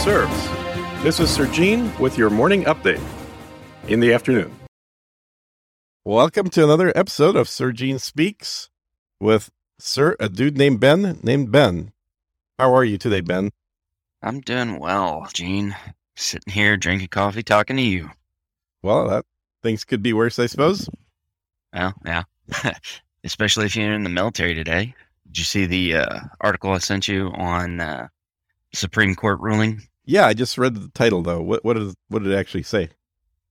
serves. This is Sir Gene with your morning update in the afternoon. Welcome to another episode of Sir Gene Speaks with Sir, a dude named Ben, named Ben. How are you today, Ben? I'm doing well, Gene. Sitting here drinking coffee, talking to you. Well, that things could be worse, I suppose. Well, yeah. Especially if you're in the military today. Did you see the uh, article I sent you on uh, Supreme Court ruling? Yeah, I just read the title though. What what is what did it actually say?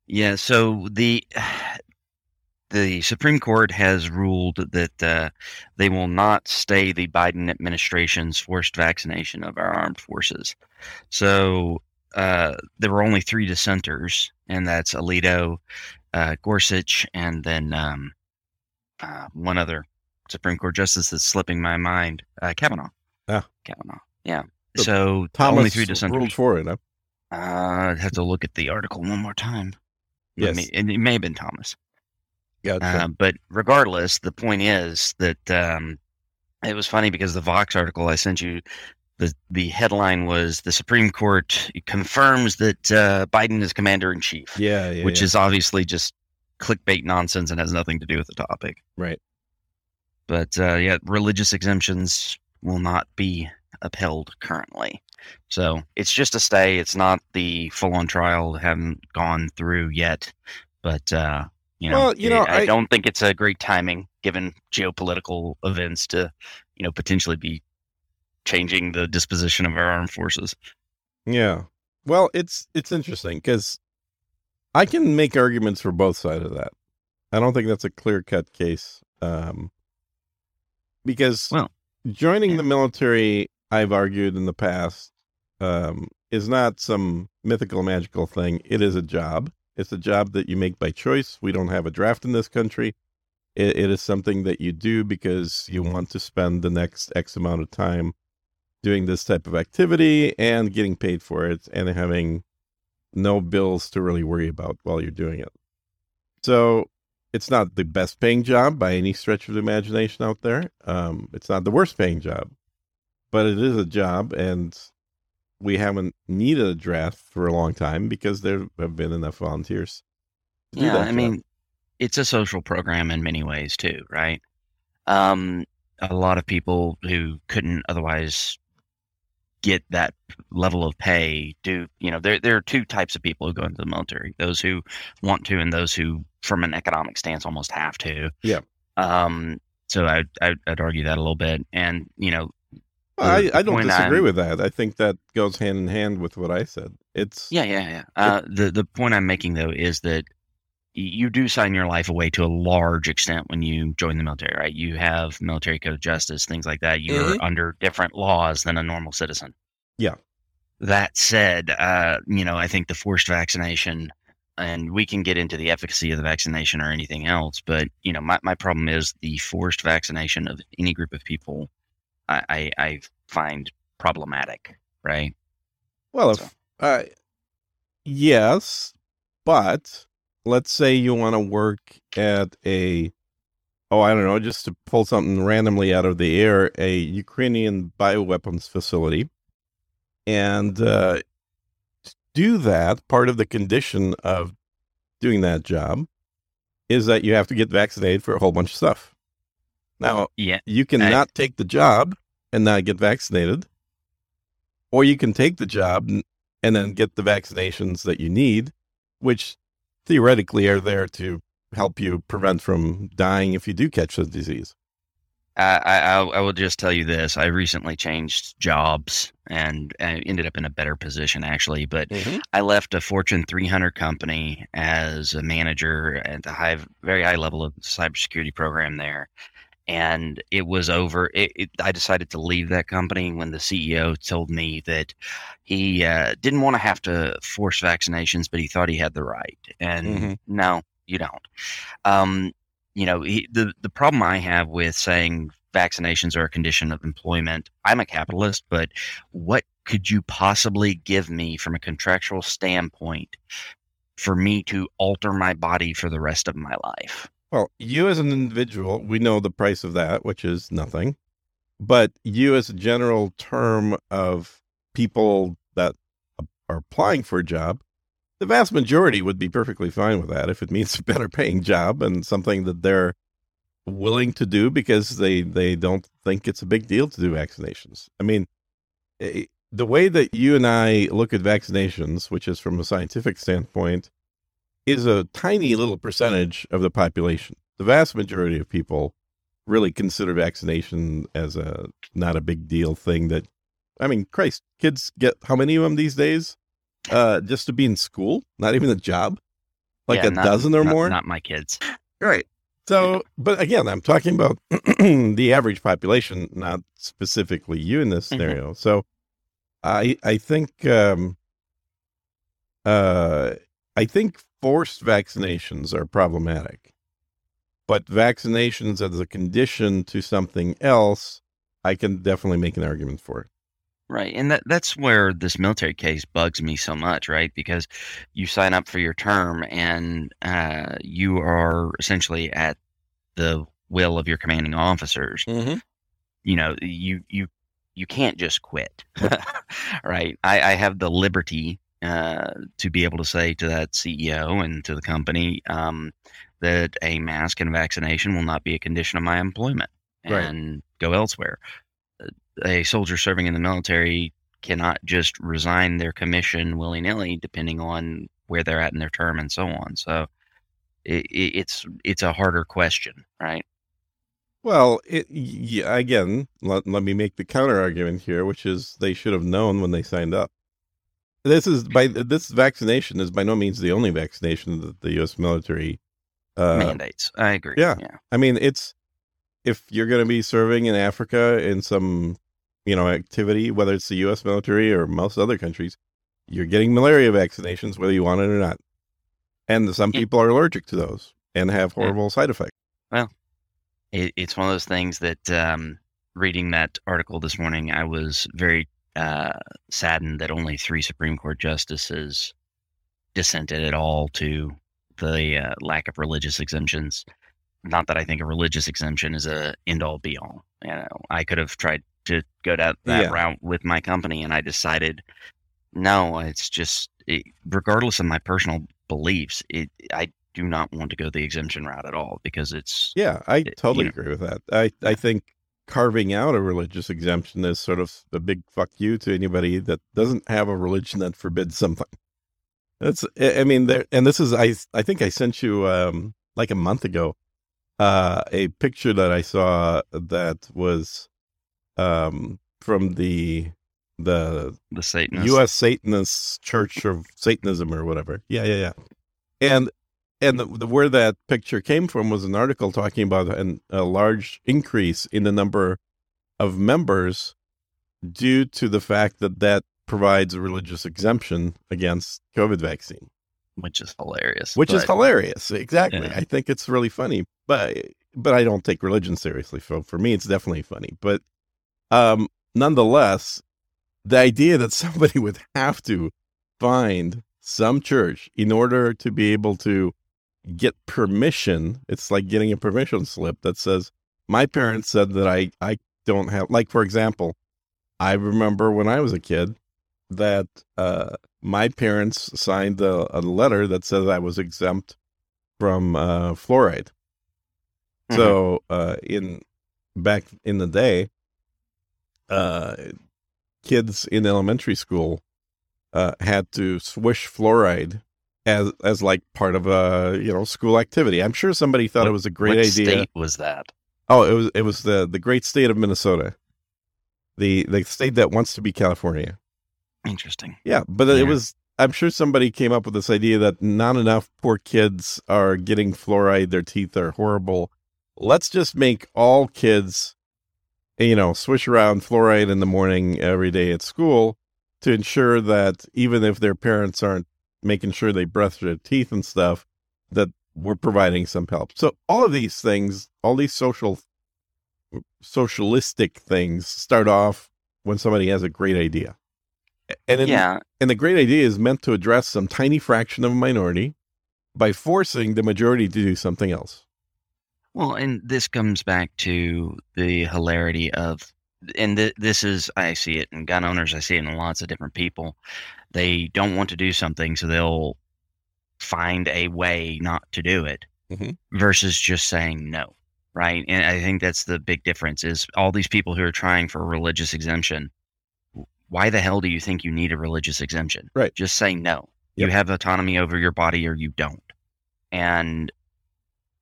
Yeah, so the the Supreme Court has ruled that uh, they will not stay the Biden administration's forced vaccination of our armed forces. So uh, there were only three dissenters, and that's Alito, uh, Gorsuch, and then um, uh, one other Supreme Court justice that's slipping my mind, uh, Kavanaugh. Ah. Kavanaugh. Yeah. So So Thomas only three dissenters. ruled for it. Huh? Uh, I'd have to look at the article one more time. Yes. me- and it may have been Thomas. Gotcha. Uh, but regardless, the point is that um, it was funny because the Vox article I sent you, the the headline was the Supreme Court confirms that uh, Biden is commander in chief, yeah, yeah. which yeah. is obviously just clickbait nonsense and has nothing to do with the topic. right. But uh, yeah, religious exemptions will not be upheld currently. So it's just a stay. It's not the full on trial. Haven't gone through yet. But uh, you know, Well, you know, I, I- don't think it's a great timing given geopolitical events to, you know, potentially be changing the disposition of our armed forces. Yeah. Well, it's it's interesting because I can make arguments for both sides of that. I don't think that's a clear cut case. Um, because Well, joining yeah. the military, I've argued in the past, um, is not some mythical magical thing. It is a job. It's a job that you make by choice. We don't have a draft in this country. It, it is something that you do because you want to spend the next X amount of time doing this type of activity and getting paid for it and having no bills to really worry about while you're doing it. So it's not the best paying job by any stretch of the imagination out there. Um, it's not the worst paying job, but it is a job, and we haven't needed a draft for a long time because there have been enough volunteers. yeah, I job. mean, it's a social program in many ways too, right? Um, a lot of people who couldn't otherwise get that level of pay do you know there there are two types of people who go into the military those who want to and those who from an economic stance almost have to Yeah. um so i i'd, I'd argue that a little bit and you know I, I don't disagree I'm- with that. I think that goes hand in hand with what I said. It's Yeah, yeah, yeah. Uh, the the point I'm making though is that you do sign your life away to a large extent when you join the military, right? You have military code of justice, things like that. You're Mhm. under different laws than a normal citizen. Yeah. That said, uh, you know, I think the forced vaccination, and we can get into the efficacy of the vaccination or anything else, but you know, my my problem is the forced vaccination of any group of people. I I, I find problematic, right? Well, So- if, uh, yes, but let's say you want to work at a, oh, I don't know, just to pull something randomly out of the air, a Ukrainian bioweapons facility, and uh, to do that. Part of the condition of doing that job is that you have to get vaccinated for a whole bunch of stuff. Now, Yeah, you cannot take the job and not get vaccinated, or you can take the job and, then get the vaccinations that you need, which theoretically are there to help you prevent from dying if you do catch the disease. I, I I- I will just tell you this: I recently changed jobs and I ended up in a better position, actually. But mm-hmm. I left a Fortune 300 company as a manager at the high, very high level of cybersecurity program there, and it was over. It, it, I decided to leave that company when the CEO told me that he uh, didn't want to have to force vaccinations, but he thought he had the right. And Mhm. no, you don't. Um, you know, he, the the problem I have with saying vaccinations are a condition of employment. I'm a capitalist, but what could you possibly give me from a contractual standpoint for me to alter my body for the rest of my life? Well, you as an individual, we know the price of that, which is nothing. But you as a general term of people that are applying for a job, the vast majority would be perfectly fine with that if it means a better paying job and something that they're willing to do because they they don't think it's a big deal to do vaccinations. I mean, eh, the way that you and I look at vaccinations, which is from a scientific standpoint, is a tiny little percentage of the population. The vast majority of people really consider vaccination as a not a big deal thing that I mean, Christ, kids get how many of them these days? Uh just to be in school, not even a job. Like Yeah, a not- dozen or not- more. Not my kids. Right. So, but again, I'm talking about the average population, not specifically you in this Mhm. scenario. So, I I think um, uh, I think forced vaccinations are problematic, but vaccinations as a condition to something else, I can definitely make an argument for it. Right. And that that's where this military case bugs me so much, right? Because you sign up for your term and uh, you are essentially at the will of your commanding officers. Mm-hmm. You know, you you you can't just quit. right. I, I have the liberty uh, to be able to say to that CEO and to the company um, that a mask and vaccination will not be a condition of my employment Right. and go elsewhere. A soldier serving in the military cannot just resign their commission willy nilly, depending on where they're at in their term and so on. So it, it, it's it's a harder question, right? Well, it, yeah, again, let, let me make the counter argument here, which is they should have known when they signed up. This is by this vaccination is by no means the only vaccination that the U.S. military. Uh, Mandates. I agree. yeah. yeah. I mean, it's if you're going to be serving in Africa in some, you know, activity, whether it's the U.S. military or most other countries, you're getting malaria vaccinations whether you want it or not, and some Yeah. people are allergic to those and have Yeah. horrible side effects. Well, it, it's one of those things that um, reading that article this morning, I was very uh, saddened that only three Supreme Court justices dissented at all to the uh, lack of religious exemptions. Not that I think a religious exemption is a end all be all. You know, I could have tried to go down that Yeah. route with my company, and I decided no. It's just it, regardless of my personal beliefs, it I do not want to go the exemption route at all because it's Yeah, I you totally know. agree with that. I, I think carving out a religious exemption is sort of a big fuck you to anybody that doesn't have a religion that forbids something. That's, I I mean, there, and this is, I, I think I sent you, um, like a month ago, uh, a picture that I saw that was, um, from the, the the Satanist. U.S. Satanist Church of Satanism or whatever. Yeah, yeah, yeah. And and the, the, where that picture came from was an article talking about an, a large increase in the number of members due to the fact that that provides a religious exemption against COVID vaccine, which is hilarious. which is hilarious. Exactly. Yeah. I think it's really funny, but but I don't take religion seriously. So for me, it's definitely funny. But um, nonetheless, the idea that somebody would have to find some church in order to be able to get permission it's like getting a permission slip that says my parents said that i i don't have like for example i remember when i was a kid that uh my parents signed a, a letter that says i was exempt from uh fluoride Mhm. so uh in back in the day uh kids in elementary school uh had to swish fluoride as as like part of a you know school activity. I'm sure somebody thought it was a great what idea. state was that? Oh, it was it was the the great state of Minnesota, the the state that wants to be California. Interesting. Yeah, but it was. I'm sure somebody came up with this idea that not enough poor kids are getting fluoride. Their teeth are horrible. Let's just make all kids, you know, swish around fluoride in the morning every day at school to ensure that even if their parents aren't making sure they brush their teeth and stuff, that we're providing some help. So all of these things, all these social, socialistic things, start off when somebody has a great idea. And in, yeah, and the great idea is meant to address some tiny fraction of a minority by forcing the majority to do something else. Well, and this comes back to the hilarity of and th- this is I see it in gun owners. I see it in lots of different people. They don't want to do something, so they'll find a way not to do it Mhm. versus just saying no. Right. And I think that's the big difference is all these people who are trying for a religious exemption. Why the hell do you think you need a religious exemption? Right. Just say no. You have autonomy over your body or you don't. And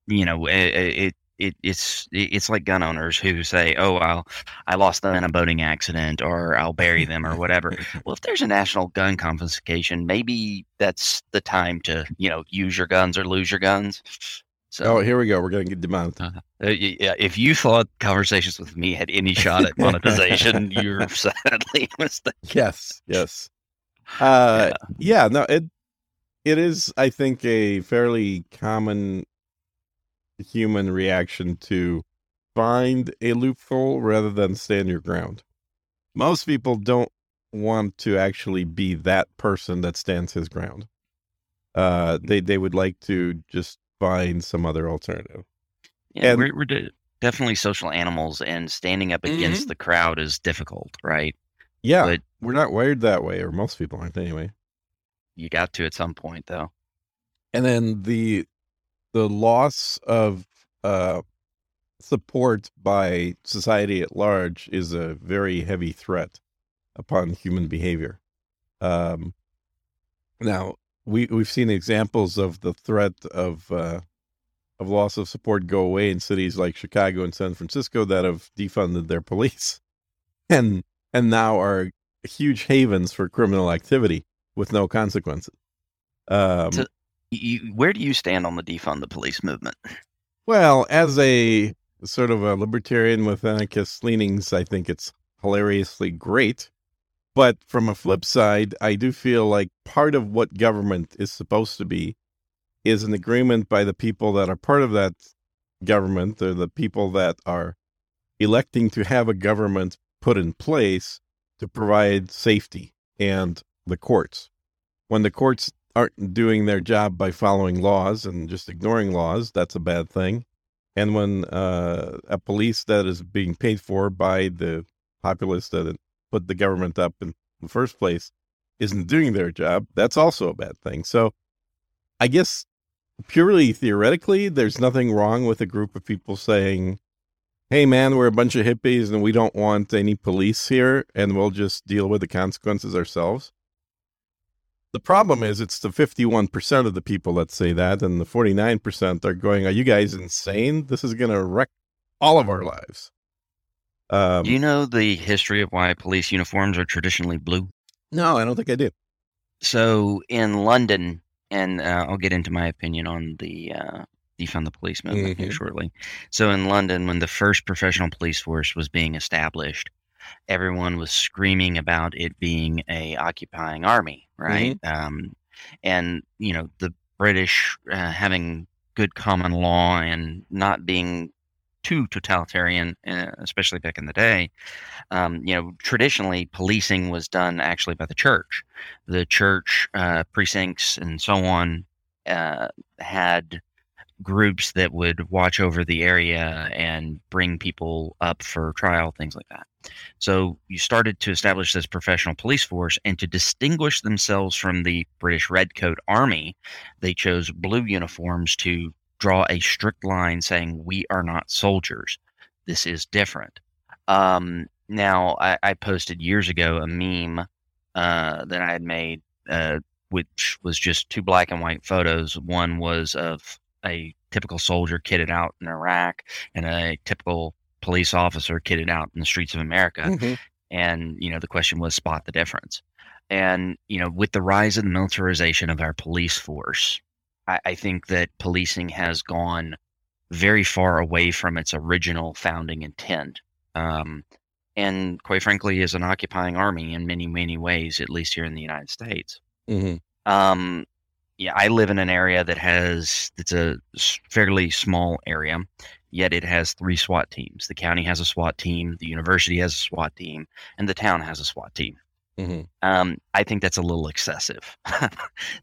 you know, it, it it it's it's like gun owners who say, "Oh, I'll I lost them in a boating accident, or I'll bury them, or whatever." well, if there's a national gun confiscation, maybe that's the time to you know use your guns or lose your guns. So, Oh, here we go. We're going to get demonetized. uh, y- yeah, if you thought conversations with me had any shot at monetization, you're sadly mistaken. Yes, yes. Uh, yeah. no, it it is. I think a fairly common human reaction to find a loophole rather than stand your ground. Most people don't want to actually be that person that stands his ground. Uh, they they would like to just find some other alternative. Yeah, And- we're, we're de- definitely social animals, and standing up against the crowd is difficult, right? Yeah, But- we're not wired that way, or most people aren't anyway. You got to at some point, though. and then the the loss of uh support by society at large is a very heavy threat upon human behavior. Um now we we've seen examples of the threat of uh of loss of support go away in cities like Chicago and San Francisco that have defunded their police and and now are huge havens for criminal activity with no consequences. Um So- You, where do you stand on the defund the police movement? Well, as a sort of a libertarian with anarchist leanings, I think it's hilariously great. But from a flip side, I do feel like part of what government is supposed to be is an agreement by the people that are part of that government or the people that are electing to have a government put in place to provide safety and the courts. When the courts aren't doing their job by following laws and just ignoring laws, that's a bad thing. And when uh, a police that is being paid for by the populace that put the government up in the first place isn't doing their job, that's also a bad thing. So I guess purely theoretically, there's nothing wrong with a group of people saying, hey, man, we're a bunch of hippies and we don't want any police here and we'll just deal with the consequences ourselves. The problem is it's the 51% of the people that say that, and the 49% are going, Are you guys insane? This is going to wreck all of our lives. Um, Do you know the history of why police uniforms are traditionally blue? no, I don't think I do So in London, and uh, I'll get into my opinion on the uh, defund the police movement Mhm. shortly. So in London, when the first professional police force was being established, everyone was screaming about it being a occupying army, right? Um, and you know the British uh, having good common law and not being too totalitarian, uh, especially back in the day. Um, you know, traditionally policing was done actually by the church. The church uh, precincts and so on uh, had groups that would watch over the area and bring people up for trial, things like that. So you started to establish this professional police force, and to distinguish themselves from the British Redcoat Army, they chose blue uniforms to draw a strict line saying, We are not soldiers. This is different. Um, now, I, I posted years ago a meme uh, that I had made, uh, which was just two black and white photos. One was of a typical soldier kitted out in Iraq, and a typical police officer kitted out in the streets of America. Mhm. And, you know, the question was spot the difference. And, you know, with the rise of the militarization of our police force, I, I think that policing has gone very far away from its original founding intent. Um, and quite frankly, is an occupying army in many, many ways, at least here in the United States. Mhm. Um, yeah, I live in an area that has it's a fairly small area, yet it has three SWAT teams. The county has a SWAT team, the university has a SWAT team, and the town has a SWAT team. Mhm. Um, I think that's a little excessive.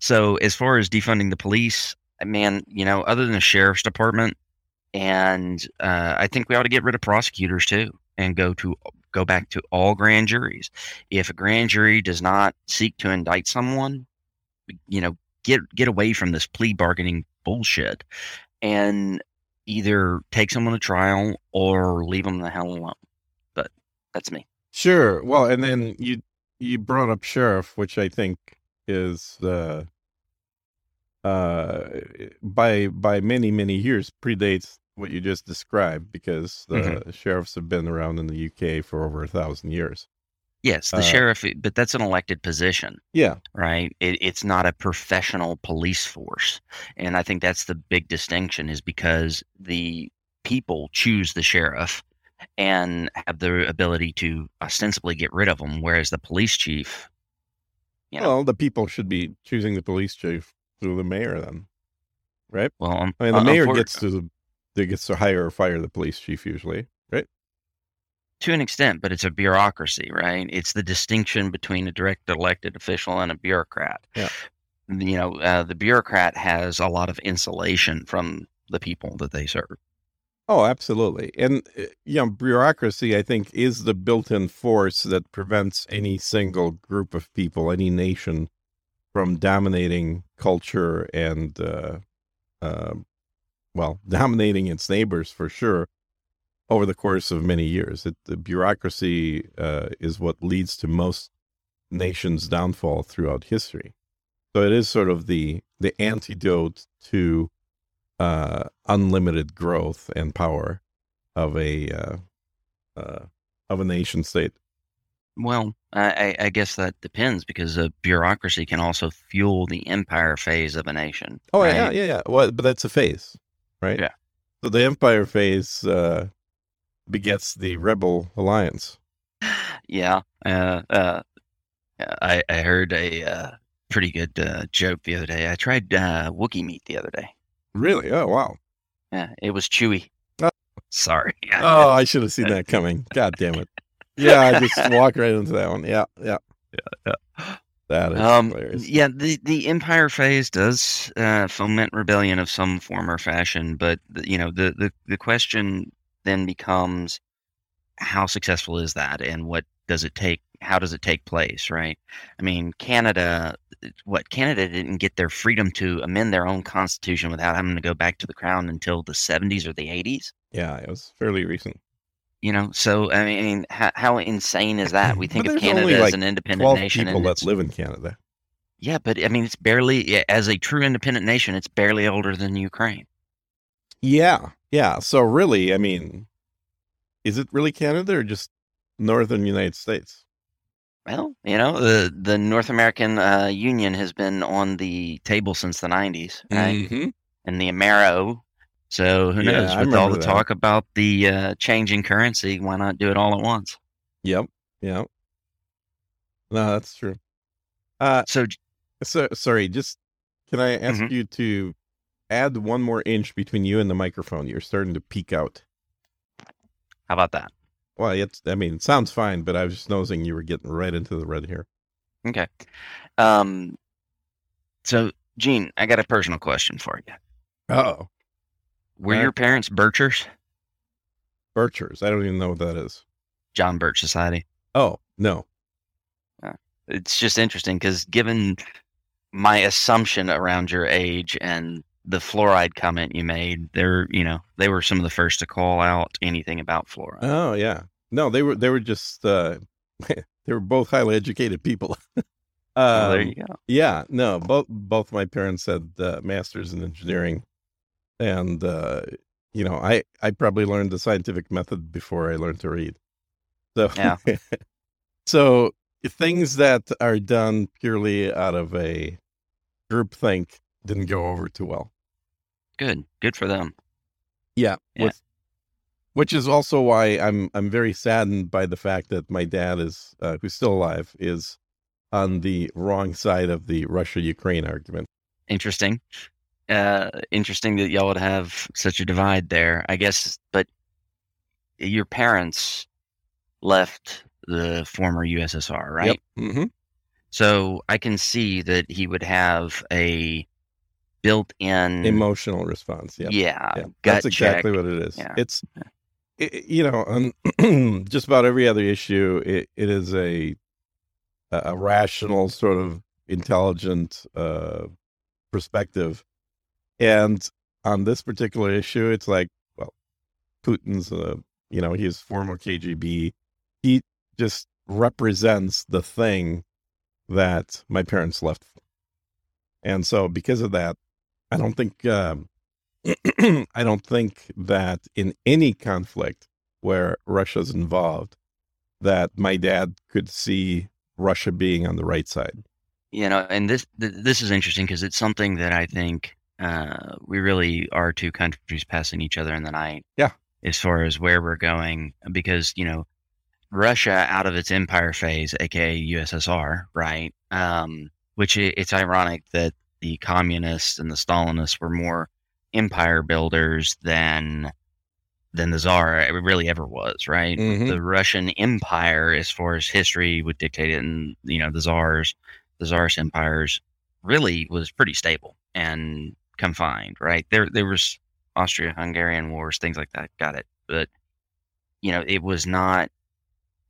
so, as far as defunding the police, man, you know, other than the sheriff's department, and uh, I think we ought to get rid of prosecutors too, and go to go back to all grand juries. If a grand jury does not seek to indict someone, you know, get get away from this plea bargaining bullshit and either take someone to trial or leave them the hell alone. But that's me. Sure. Well, and then you you brought up sheriff, which I think is uh uh by by many many years predates what you just described because the Mhm. sheriffs have been around in the UK for over a thousand years. Yes, the Uh, sheriff, but that's an elected position. Yeah. right? It, it's not a professional police force, and I think that's the big distinction is because the people choose the sheriff and have the ability to ostensibly get rid of them, whereas the police chief, you know, Well, the people should be choosing the police chief through the mayor then, right? well, um, I mean, the uh, mayor gets to they gets to hire or fire the police chief usually? To an extent, but it's a bureaucracy, right? It's the distinction between a direct elected official and a bureaucrat. Yeah. You know, uh, the bureaucrat has a lot of insulation from the people that they serve. Oh, absolutely. And uh, you know, bureaucracy I think is the built-in force that prevents any single group of people, any nation from dominating culture and uh uh well, dominating its neighbors for sure over the course of many years. It, the bureaucracy uh, is what leads to most nations' downfall throughout history. So it is sort of the the antidote to uh, unlimited growth and power of a uh, uh, of a nation state. Well, I, I guess that depends because a bureaucracy can also fuel the empire phase of a nation. Oh right? yeah, yeah, yeah. Well, but that's a phase, right? Yeah. So the empire phase uh, begets the rebel alliance. Yeah. Uh, uh, I I heard a uh, pretty good uh, joke the other day. I tried uh, Wookie meat the other day. Really? Oh wow. Yeah, it was chewy. Oh. Sorry. Oh, I should have seen that coming. God damn it. Yeah, I just walked right into that one. Yeah, yeah. yeah. That is Um, hilarious. yeah, the, the empire phase does uh, foment rebellion of some form or fashion, but the- you know the, the the question then becomes how successful is that, and what does it take? How does it take place? Right? I mean, Canada, uh, what Canada didn't get their freedom to amend their own constitution without having to go back to the crown until the seventies or the eighties. Yeah, it was fairly recent. You know, so I mean, how, how insane is that? We think of Canada as an independent Twelve nation, people that live in Canada. yeah, but I mean, it's barely as a true independent nation. It's barely older than Ukraine. Yeah, yeah. So really, I mean, is it really Canada or just northern United States? Well, you know, the the North American uh, Union has been on the table since the '90s, right? Mm-hmm. And the Amero. So who knows? With all the that. talk about the uh, changing currency, why not do it all at once? Yep. Yep. No, that's true. Uh, So so sorry. Just can I ask Mhm. you to add one more inch between you and the microphone? You're starting to peak out. how about that? Well, it's. I mean, it sounds fine, but I was just noticing you were getting right into the red here. Okay. Um. So, Gene, I got a personal question for you. Oh, Were All your parents Birchers? Birchers. I don't even know what that is. John Birch Society. Oh no. it's just interesting because given my assumption around your age and the fluoride comment you made, they're you know they were some of the first to call out anything about fluoride. Oh yeah. No, they were. They were just. uh They were both highly educated people. Well, there Um, you go. Yeah, no, both both my parents had uh, masters in engineering, and uh, you know, I I probably learned the scientific method before I learned to read. So Yeah. so things that are done purely out of a group think didn't go over too well. Good, good for them. Yeah, Yeah. with- which is also why I'm I'm very saddened by the fact that my dad is uh, who's still alive is on the wrong side of the Russia Ukraine argument. Interesting. Uh, interesting that y'all would have such a divide there. I guess, but your parents left the former USSR, right? Mm-hmm. So I can see that he would have a built-in Emotional response. Yeah. yeah, yeah. That's exactly check. what it is. Yeah. It's it, you know, on just about every other issue, it, it is a a rational sort of intelligent uh, perspective, and on this particular issue, it's like, well, Putin's a you know he's former KGB. He just represents the thing that my parents left, and so because of that, I don't think. Um, I don't think that in any conflict where Russia's involved, that my dad could see Russia being on the right side. You know, and this this is interesting because it's something that I think uh, we really are two countries passing each other in the night. Yeah. As far as where we're going, because you know, Russia out of its empire phase, aka USSR, right? Um, which it's ironic that the communists and the Stalinists were more empire builders than than the czar really ever was, right? Mm-hmm. The Russian Empire, as far as history would dictate it, and you know the czars, the czarist empires, really was pretty stable and confined, right? There, there was Austria-Hungarian wars, things like that. Got it, but you know, it was not,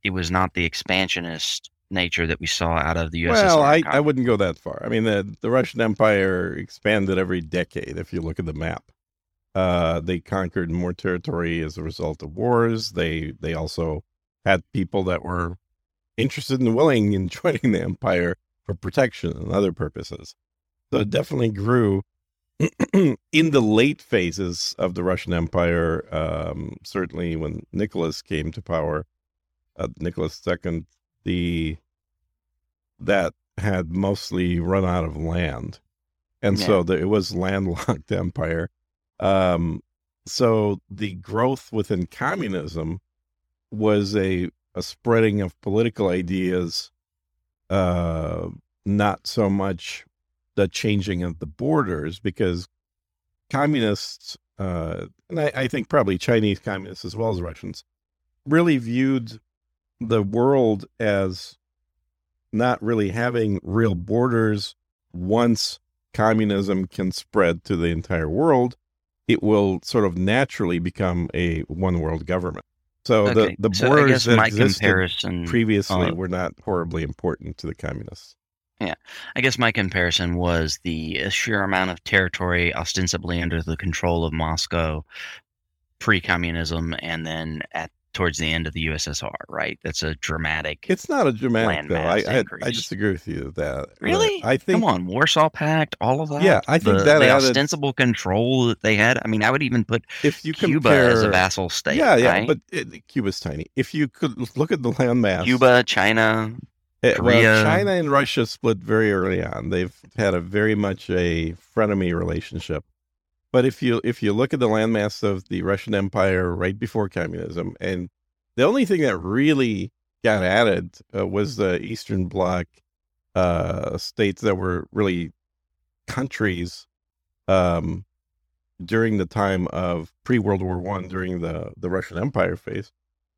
it was not the expansionist nature that we saw out of the USSR. Well, I, I wouldn't go that far. I mean, the, the Russian Empire expanded every decade if you look at the map. Uh, they conquered more territory as a result of wars. They they also had people that were interested and willing in joining the empire for protection and other purposes. So it definitely grew in the late phases of the Russian Empire. Um, certainly, when Nicholas came to power, uh, Nicholas II the that had mostly run out of land, and yeah. so the, it was landlocked empire. Um, so the growth within communism was a a spreading of political ideas, uh, not so much the changing of the borders, because communists, uh, and I, I think probably Chinese communists as well as Russians, really viewed the world as not really having real borders once communism can spread to the entire world it will sort of naturally become a one world government so okay. the, the borders so that existed previously were not horribly important to the communists yeah i guess my comparison was the sheer amount of territory ostensibly under the control of moscow pre-communism and then at towards the end of the USSR, right? That's a dramatic. It's not a dramatic though. I, I, I disagree with you that. Really? Uh, I think. Come on, Warsaw Pact, all of that. Yeah, I think the, that the added, ostensible control that they had. I mean, I would even put if you Cuba compare, as a vassal state. Yeah, yeah, right? but it, Cuba's tiny. If you could look at the landmass, Cuba, China. It, eh, Korea. Well, China and Russia split very early on. They've had a very much a frenemy relationship. But if you if you look at the landmass of the Russian Empire right before communism and the only thing that really got added uh, was the Eastern Bloc uh, states that were really countries um, during the time of pre World War One, during the the Russian Empire phase,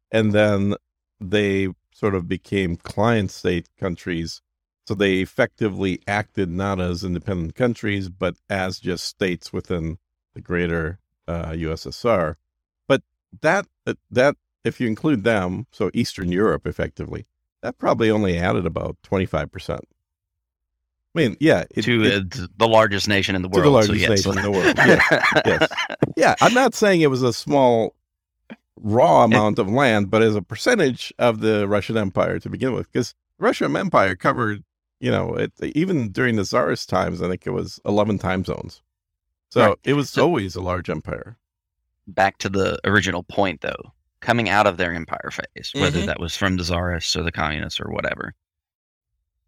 and then they sort of became client state countries. So they effectively acted not as independent countries, but as just states within the greater uh, USSR. But that uh, that if you include them, so Eastern Europe effectively, that probably only added about 25%. I mean, yeah. It, to it, uh, the largest nation in the world. To the largest so yes. nation in the world. Yes, yes. Yeah, I'm not saying it was a small raw amount of land, but as a percentage of the Russian Empire to begin with, because Russian Empire covered, you know, it, even during the Tsarist times, I think it was 11 time zones. So right. it was so, always a large empire. Back to the original point, though coming out of their empire phase, whether mm-hmm. that was from the czarists or the communists or whatever.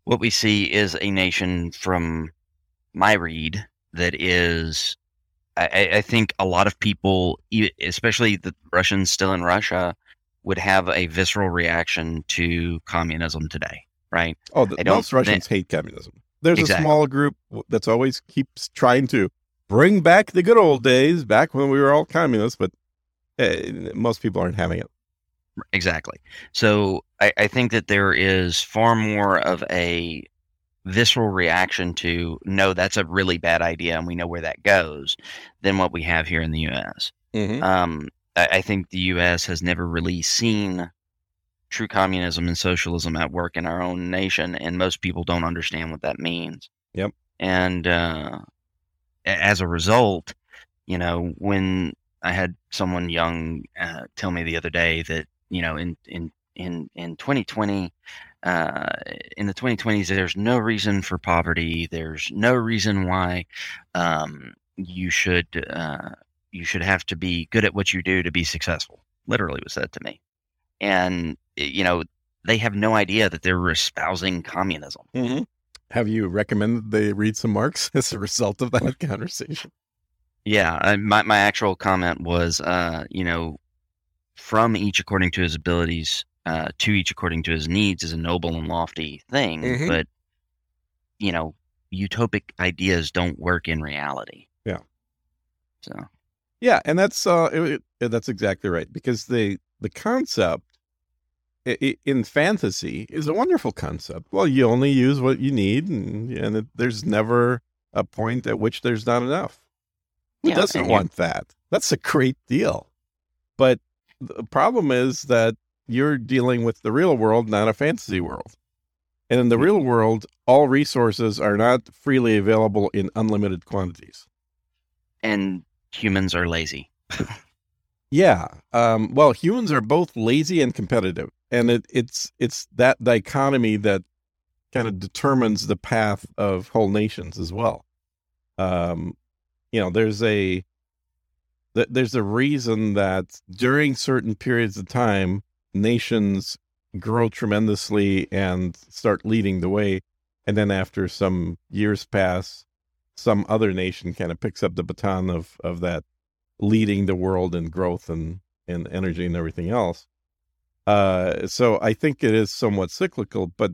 What we see is a nation from my read that is, I, I think a lot of people, especially the Russians still in Russia, would have a visceral reaction to communism today, right? Oh, the, most Russians they, hate communism. There's exactly. a small group that's always keeps trying to bring back the good old days, back when we were all communists, but uh, most people aren't having it. Exactly. So I, I think that there is far more of a visceral reaction to no, that's a really bad idea, and we know where that goes, than what we have here in the U.S. Mm-hmm. Um, I, I think the U.S. has never really seen true communism and socialism at work in our own nation, and most people don't understand what that means. Yep. And uh, as a result, you know, when I had someone young uh, tell me the other day that you know in in in in 2020 uh, in the 2020s there's no reason for poverty. There's no reason why um, you should uh, you should have to be good at what you do to be successful. Literally was said to me. And you know they have no idea that they're espousing communism. Mm-hmm. Have you recommended they read some marx as a result of that conversation yeah, I, my my actual comment was, uh, you know, from each according to his abilities, uh, to each according to his needs is a noble and lofty thing, mm-hmm. but you know, utopic ideas don't work in reality. Yeah. So. Yeah, and that's uh, it, it, that's exactly right because the the concept in fantasy is a wonderful concept. Well, you only use what you need, and and it, there's never a point at which there's not enough. Who yeah, doesn't want that? That's a great deal. But the problem is that you're dealing with the real world, not a fantasy world. And in the real world, all resources are not freely available in unlimited quantities. And humans are lazy. yeah. Um, well, humans are both lazy and competitive. And it, it's it's that dichotomy that kind of determines the path of whole nations as well. Um, you know there's a there's a reason that during certain periods of time nations grow tremendously and start leading the way and then after some years pass some other nation kind of picks up the baton of of that leading the world in growth and and energy and everything else uh so i think it is somewhat cyclical but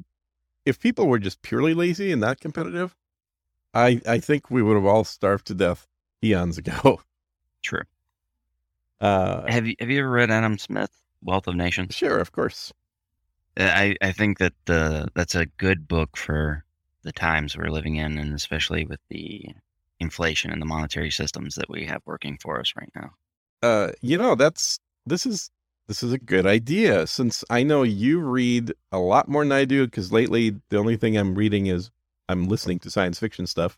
if people were just purely lazy and not competitive I I think we would have all starved to death eons ago. True. Uh, have you have you ever read Adam Smith, Wealth of Nations? Sure, of course. Uh, I I think that the that's a good book for the times we're living in, and especially with the inflation and the monetary systems that we have working for us right now. Uh, you know, that's this is this is a good idea since I know you read a lot more than I do because lately the only thing I'm reading is I'm listening to science fiction stuff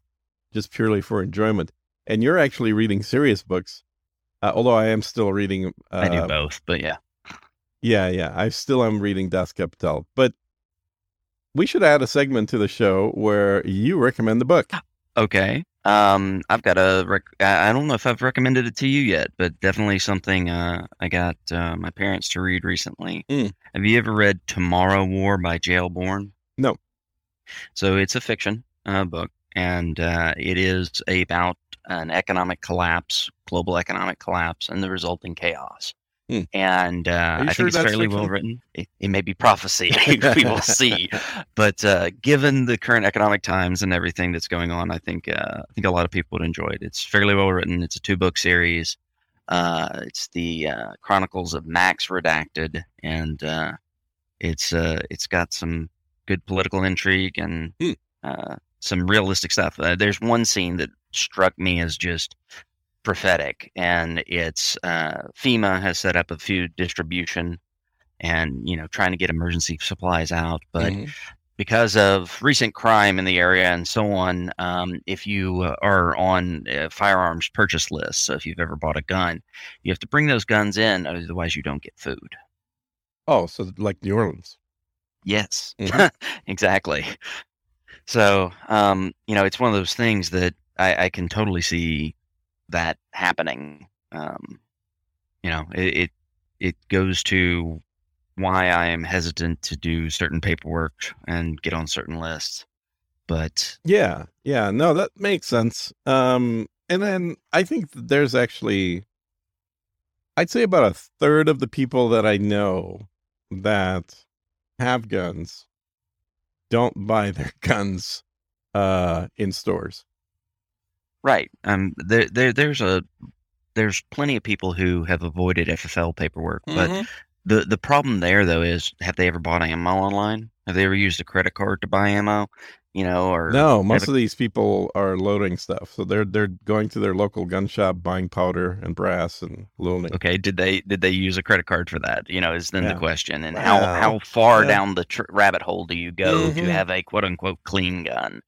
just purely for enjoyment. And you're actually reading serious books, uh, although I am still reading. Uh, I do both, but yeah. Yeah, yeah. I still am reading Das Kapital. But we should add a segment to the show where you recommend the book. Okay. Um, I've got a. Rec- I don't know if I've recommended it to you yet, but definitely something uh, I got uh, my parents to read recently. Mm. Have you ever read Tomorrow War by J.L. Bourne? No. So it's a fiction uh, book, and uh, it is about an economic collapse, global economic collapse, and the resulting chaos. Hmm. And uh, I sure think it's fairly well written. It, it, may be prophecy. we will see. But uh, given the current economic times and everything that's going on, I think uh, I think a lot of people would enjoy it. It's fairly well written. It's a two book series. Uh, it's the uh, Chronicles of Max Redacted, and uh, it's it's got some good political intrigue and hmm. some realistic stuff. there's one scene that struck me as just prophetic. And it's uh, FEMA has set up a food distribution and, you know, trying to get emergency supplies out. But mm-hmm. because of recent crime in the area and so on, um, if you are on firearms purchase lists, so if you've ever bought a gun, you have to bring those guns in, otherwise you don't get food. Oh, so like New Orleans. Yes, mm-hmm. exactly. So, um, you know, it's one of those things that I, I can totally see that happening. Um, you know, it, it it goes to why I am hesitant to do certain paperwork and get on certain lists. But yeah, yeah, no, that makes sense. Um, and then I think there's actually, I'd say about a third of the people that I know that have guns don't buy their guns uh, in stores. Right. Um. There, there, there's a, there's plenty of people who have avoided FFL paperwork, but mm-hmm. the the problem there though is, have they ever bought ammo online? Have they ever used a credit card to buy ammo? you know, or no. Most of these people are loading stuff, so they're they're going to their local gun shop, buying powder and brass and loading. Okay, did they did they use a credit card for that? You know, is then yeah. the question. And how how far yeah. down the tr- rabbit hole do you go mm-hmm. to have a quote unquote clean gun?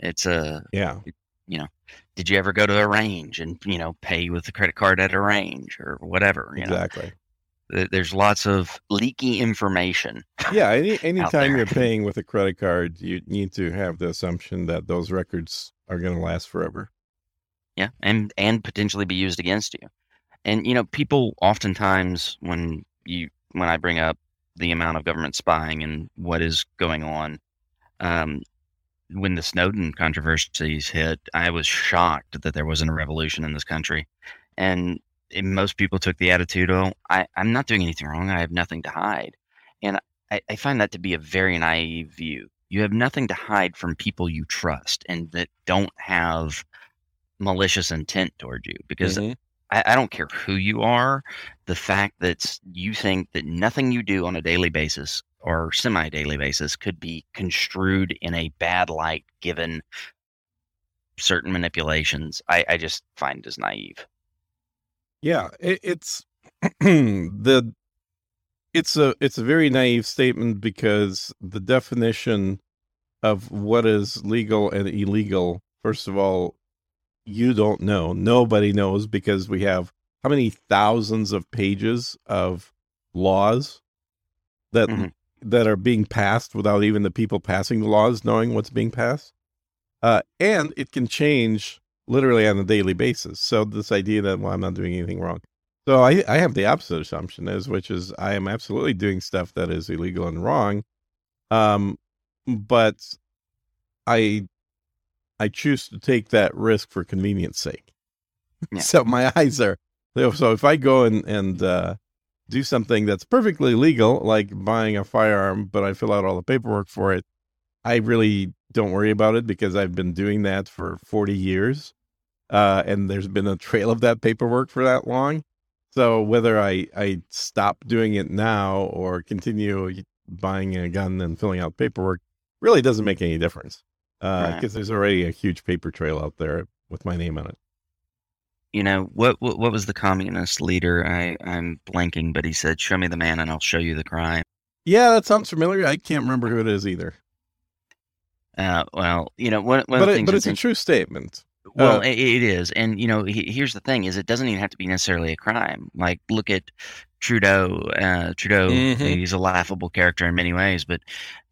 It's a yeah. You know, did you ever go to a range and you know pay with the credit card at a range or whatever? exactly. Know? there's lots of leaky information. Yeah, any anytime you're paying with a credit card, you need to have the assumption that those records are going to last forever. Yeah, and and potentially be used against you. And you know, people oftentimes when you when I bring up the amount of government spying and what is going on, um, when the Snowden controversies hit, I was shocked that there wasn't a revolution in this country. And most people took the attitude, "Oh, I, I'm not doing anything wrong. I have nothing to hide," and I, I find that to be a very naive view. You have nothing to hide from people you trust and that don't have malicious intent toward you because mm-hmm. I, I, don't care who you are. The fact that you think that nothing you do on a daily basis or semi daily basis could be construed in a bad light given certain manipulations, I, I just find as naive. Yeah, it, it's the it's a it's a very naive statement because the definition of what is legal and illegal, first of all, you don't know. Nobody knows because we have how many thousands of pages of laws that mm-hmm. That are being passed without even the people passing the laws knowing what's being passed. Uh, and it can change literally on a daily basis. So this idea that well, I'm not doing anything wrong. So I I have the opposite assumption is which is I am absolutely doing stuff that is illegal and wrong. Um but I I choose to take that risk for convenience sake. Yeah. so my eyes are so if I go and and uh do something that's perfectly legal like buying a firearm but I fill out all the paperwork for it, I really don't worry about it because I've been doing that for 40 years uh, and there's been a trail of that paperwork for that long. So whether I I stop doing it now or continue buying a gun and filling out paperwork really doesn't make any difference because uh, right. there's already a huge paper trail out there with my name on it. You know what? What, what was the communist leader? I I'm blanking, but he said, "Show me the man, and I'll show you the crime." Yeah, that sounds familiar. I can't remember who it is either. Uh, well, you know, one, one but, it, but it's a true statement. Well, uh, it, it is, and you know, he, here's the thing: is it doesn't even have to be necessarily a crime. Like, look at Trudeau. Uh, Trudeau, mm-hmm. he's a laughable character in many ways, but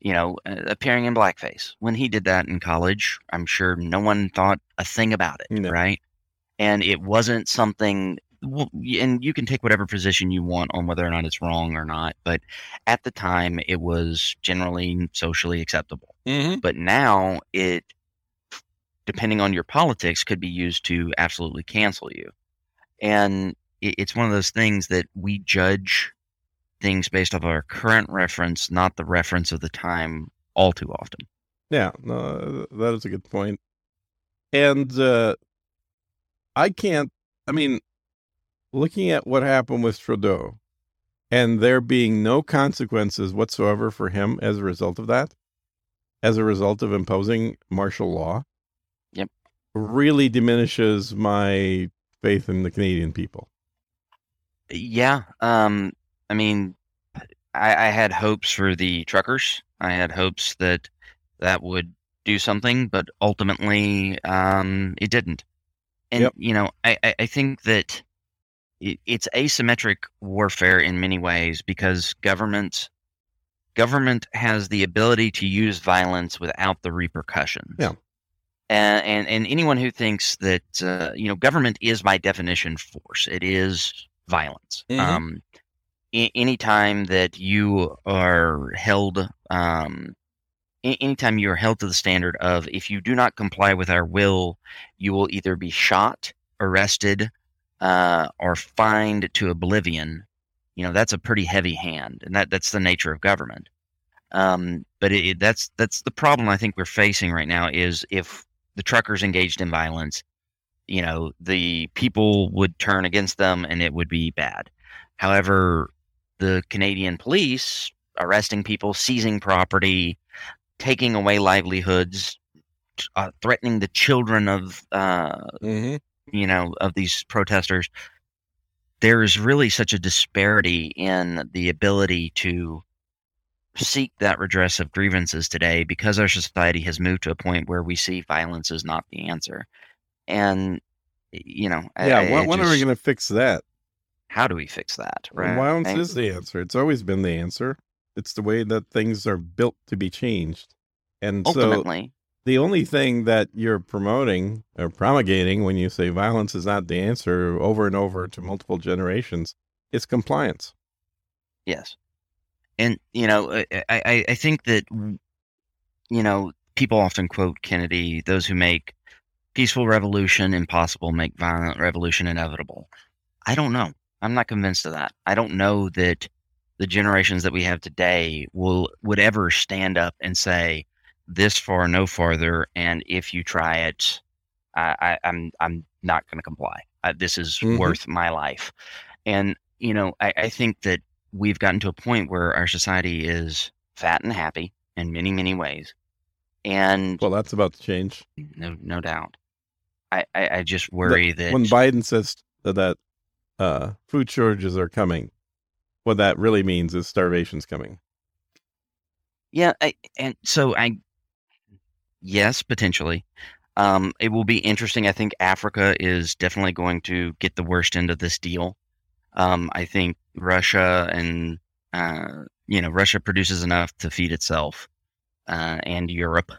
you know, uh, appearing in blackface when he did that in college, I'm sure no one thought a thing about it, no. right? And it wasn't something. And you can take whatever position you want on whether or not it's wrong or not, but at the time it was generally socially acceptable. Mm-hmm. But now it depending on your politics, could be used to absolutely cancel you. And it's one of those things that we judge things based off our current reference, not the reference of the time, all too often. Yeah, no, that is a good point. And uh, I can't, I mean, looking at what happened with Trudeau and there being no consequences whatsoever for him as a result of that, as a result of imposing martial law, yep. really diminishes my faith in the Canadian people. Yeah. Um, I mean, I, I had hopes for the truckers. I had hopes that that would do something, but ultimately um, it didn't. And, yep. you know, I, I think that it's asymmetric warfare in many ways because government government has the ability to use violence without the repercussions. Yeah and and, and anyone who thinks that uh, you know government is by definition force, it is violence. Mm-hmm. Um, I- anytime that you are held, um, anytime you are held to the standard of if you do not comply with our will, you will either be shot, arrested, uh, or fined to oblivion. You know that's a pretty heavy hand, and that that's the nature of government. Um, but it, it, that's that's the problem I think we're facing right now is if the truckers engaged in violence, you know, the people would turn against them and it would be bad. However, the Canadian police arresting people, seizing property, taking away livelihoods, uh, threatening the children of uh, Mm-hmm. you know of these protesters. There is really such a disparity in the ability to seek that redress of grievances today because our society has moved to a point where we see violence is not the answer. And you know, Yeah. I- when I when are we going to fix that? How do we fix that? Right? Violence is the answer. It's always been the answer. It's the way that things are built to be changed. And so the only thing that you're promoting or promulgating when you say violence is not the answer over and over to multiple generations is compliance. Yes. And, you know, I, I, I think that, you know, people often quote Kennedy those who make peaceful revolution impossible make violent revolution inevitable. I don't know. I'm not convinced of that. I don't know that the generations that we have today will would ever stand up and say this far no farther and if you try it I, I, I'm I'm not going to comply. Uh, this is Mhm. worth my life. And you know, I, I think that we've gotten to a point where our society is fat and happy in many, many ways. And Well, that's about to change. no, no doubt. I, I, I just worry that When Biden says that uh, food shortages are coming, what that really means is starvation's coming. Yeah, I, and so I, yes, potentially. Um, it will be interesting. I think Africa is definitely going to get the worst end of this deal. Um, I think Russia and uh, you know Russia produces enough to feed itself, uh, and Europe,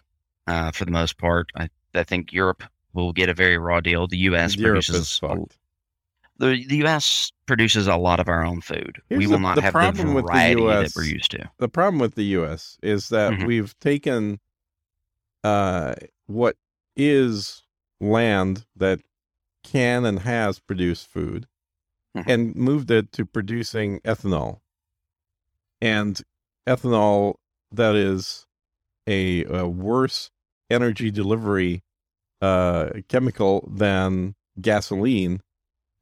uh, for the most part. I, I think Europe will get a very raw deal. The U.S. Europe produces. The the U.S. produces a lot of our own food. we will the- not the have the problem with the variety that US we're used to. the problem with the U.S. is that Mhm. we've taken uh, what is land that can and has produced food Mhm. and moved it to producing ethanol. And ethanol that is a, a worse energy delivery uh, chemical than gasoline.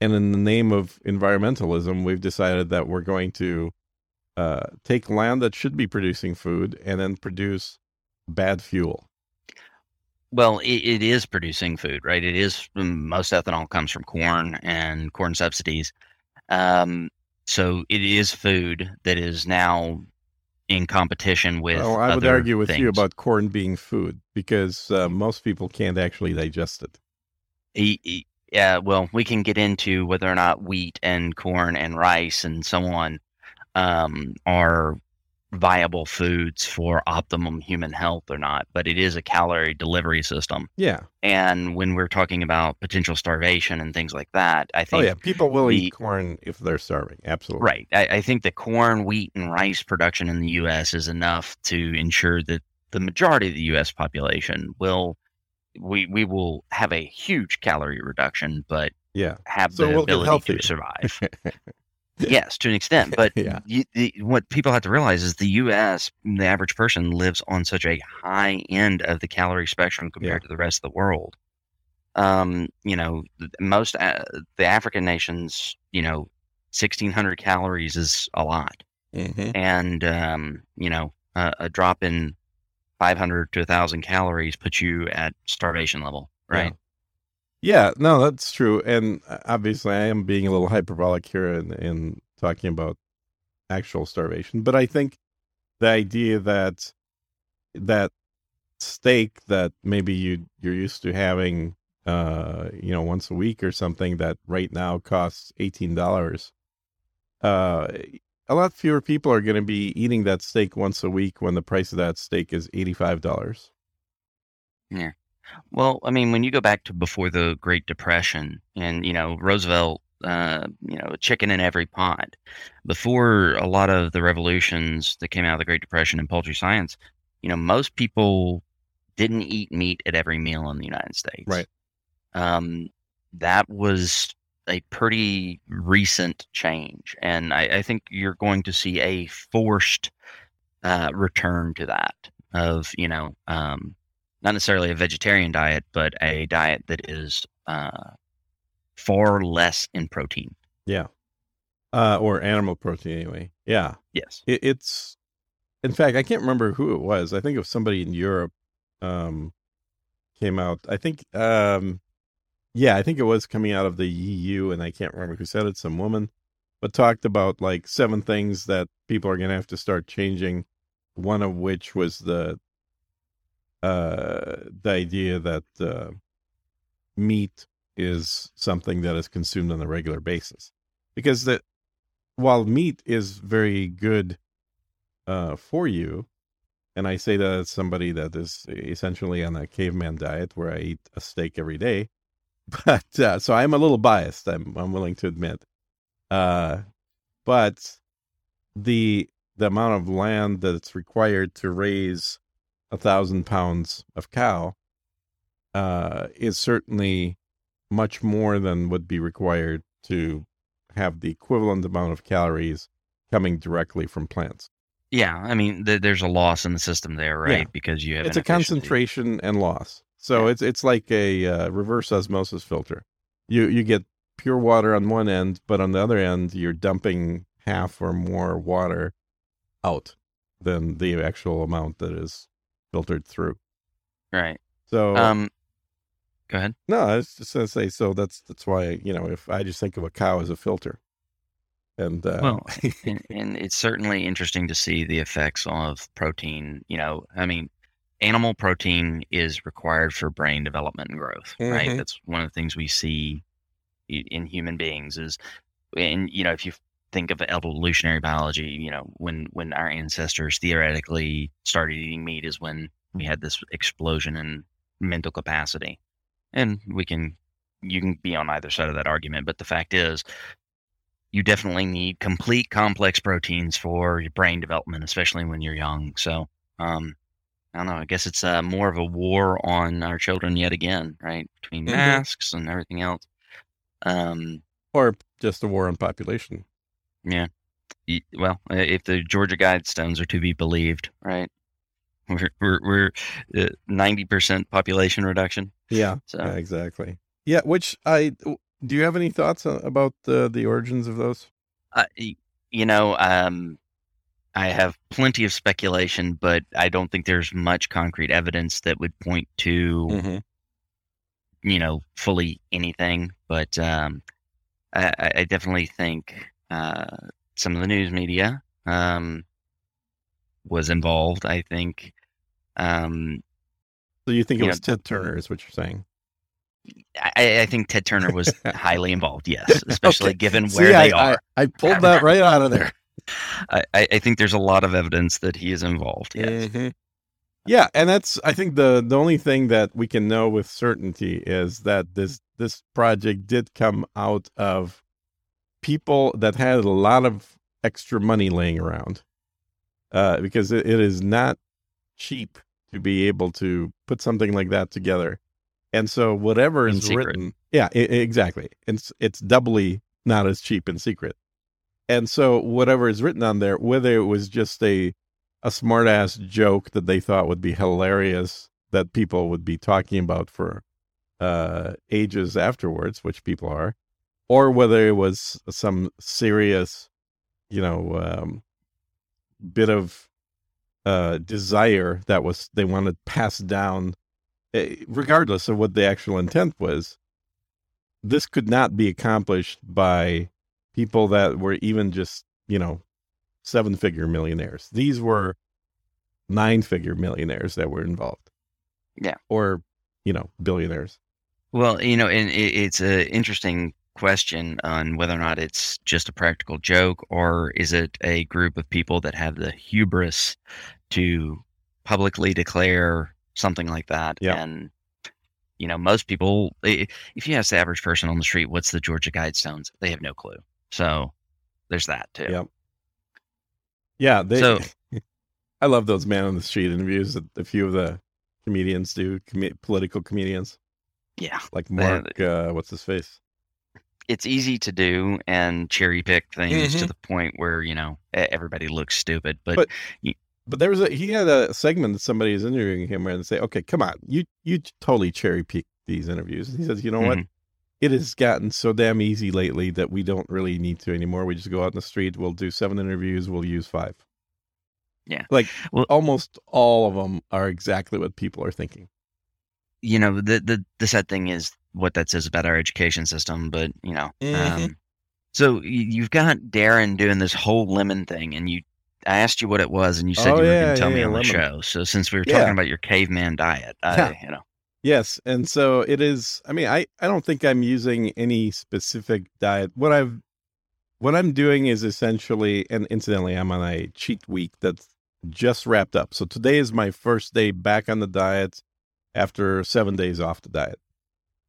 And in the name of environmentalism, we've decided that we're going to uh, take land that should be producing food and then produce bad fuel. Well, it, it is producing food, right? It is um, most ethanol comes from corn and corn subsidies. Um, so it is food that is now in competition with. well, I would argue with you about corn being food because uh, most people can't actually digest it. E- e- Yeah, well, we can get into whether or not wheat and corn and rice and so on um, are viable foods for optimum human health or not, but it is a calorie delivery system. Yeah. And when we're talking about potential starvation and things like that, I think. Oh, think yeah. People will the- eat corn if they're starving. Absolutely. Right. I, I think the corn, wheat, and rice production in the U.S. is enough to ensure that the majority of the U.S. population will we we will have a huge calorie reduction, but Yeah. have So the we'll ability to survive. yes, to an extent. But Yeah. you, the, what people have to realize is the U.S. the average person lives on such a high end of the calorie spectrum compared to the rest of the world. Um, you know, most uh, the African nations, you know, sixteen hundred calories is a lot, hmm and um, you know, a, a drop in five hundred to thousand calories puts you at starvation level, right? Yeah, no, that's true. And uh, obviously, I am being a little hyperbolic here in, in talking about actual starvation. But I think the idea that that steak that maybe you you're used to having, uh, you know, once a week or something that right now costs eighteen dollars. Uh, a lot fewer people are going to be eating that steak once a week when the price of that steak is eighty five dollars. Yeah. Well, I mean, when you go back to before the Great Depression, and you know Roosevelt, uh, you know, chicken in every pot. Before a lot of the revolutions that came out of the Great Depression in poultry science, you know, most people didn't eat meat at every meal in the United States. Right. Um, that was a pretty recent change, and I, I think you're going to see a forced uh, return to that of you know. Um, not necessarily a vegetarian diet, but a diet that is uh, far less in protein. Yeah, uh, or animal protein anyway. Yeah. Yes. it, it's in fact, I can't remember who it was. I think it was somebody in Europe um, came out. I think, um, yeah, I think it was coming out of the EU, and I can't remember who said it. Some woman, but talked about like seven things that people are going to have to start changing. One of which was the uh, the idea that uh, meat is something that is consumed on a regular basis, because that while meat is very good uh, for you, and I say that as somebody that is essentially on a caveman diet where I eat a steak every day, but uh, so I'm a little biased. I'm I'm willing to admit, uh, but the the amount of land that's required to raise a thousand pounds of cow uh, is certainly much more than would be required to have the equivalent amount of calories coming directly from plants. Yeah, I mean, th- there's a loss in the system there, right? Yeah. Because you have It's a concentration and loss. So it's it's like a uh, reverse osmosis filter. You you get pure water on one end, but on the other end, you're dumping half or more water out than the actual amount that is filtered through. right? So Um, go ahead. no, I was just gonna say. So that's that's why you know if I just think of a cow as a filter, and uh, Well, and, and it's certainly interesting to see the effects of protein. You know, I mean, animal protein is required for brain development and growth, right? Mhm. That's one of the things we see in human beings is, and you know, if you think of evolutionary biology, you know, when when our ancestors theoretically started eating meat is when we had this explosion in mental capacity, and we can you can be on either side of that argument, but the fact is you definitely need complete complex proteins for your brain development, especially when you're young. So, um, I don't know. I guess it's uh, more of a war on our children yet again, right? Between Mhm. masks and everything else. Um, or just a war on population. yeah. Well, if the Georgia Guidestones are to be believed, right? We're we're we're uh, ninety percent population reduction. Yeah, So yeah, exactly. Yeah, which I do. You have any thoughts uh, about the the origins of those? Uh, you know, um, I have plenty of speculation, but I don't think there's much concrete evidence that would point to, Mm-hmm. you know, fully anything. But um, I, I definitely think uh, some of the news media um, was involved. I think, um, So you think it You was Ted Turner? Is what you're saying? I, I think Ted Turner was highly involved. Yes, especially Okay. given See, where they I, are. I, I pulled that right out of there. I, I, think there's a lot of evidence that he is involved. Yes. Mhm. Yeah, and that's I think the the only thing that we can know with certainty is that this this project did come out of people that had a lot of extra money laying around, uh, because it, it is not cheap to be able to put something like that together, and so whatever In is secret. written, yeah, i- i- exactly, it's it's doubly not as cheap in secret, and so whatever is written on there, whether it was just a a smart ass joke that they thought would be hilarious that people would be talking about for uh ages afterwards which people are or whether it was some serious you know um bit of uh desire that was they wanted passed down eh, regardless of what the actual intent was this could not be accomplished by people that were even just you know seven figure millionaires. These were nine figure millionaires that were involved. Yeah. Or, you know, billionaires. Well, you know, and it, it's an interesting question on whether or not it's just a practical joke or is it a group of people that have the hubris to publicly declare something like that. Yeah. And, you know, most people, if you ask the average person on the street, what's the Georgia Guidestones? They have no clue. So there's that too. Yep. Yeah. They, So- I love those man on the street interviews that a few of the comedians do, com- political comedians Yeah. like Mark, uh, what's his face? It's easy to do and cherry pick things to Mhm. the point where, you know, everybody looks stupid. But, But- But there was a, he had a segment that somebody is interviewing him where they say, okay, come on, you, you totally cherry pick these interviews. And he says, you know what? It has gotten so damn easy lately that we don't really need to anymore. We just go out in the street, we'll do seven interviews, we'll use five. Yeah. Like well, almost all of them are exactly what people are thinking. You know, the the the sad thing is what that says about our education system, but you know, mm-hmm. um, so you've got Darren doing this whole lemon thing, and you I asked you what it was, and you said oh, you were yeah, going to tell yeah, me on lemon. the show. So since we were talking about your caveman diet, I, you know. Yes, and so it is. I mean, I I don't think I'm using any specific diet. What I've what I'm doing is essentially, and incidentally, I'm on a cheat week that's just wrapped up. So today is my first day back on the diet after seven days off the diet.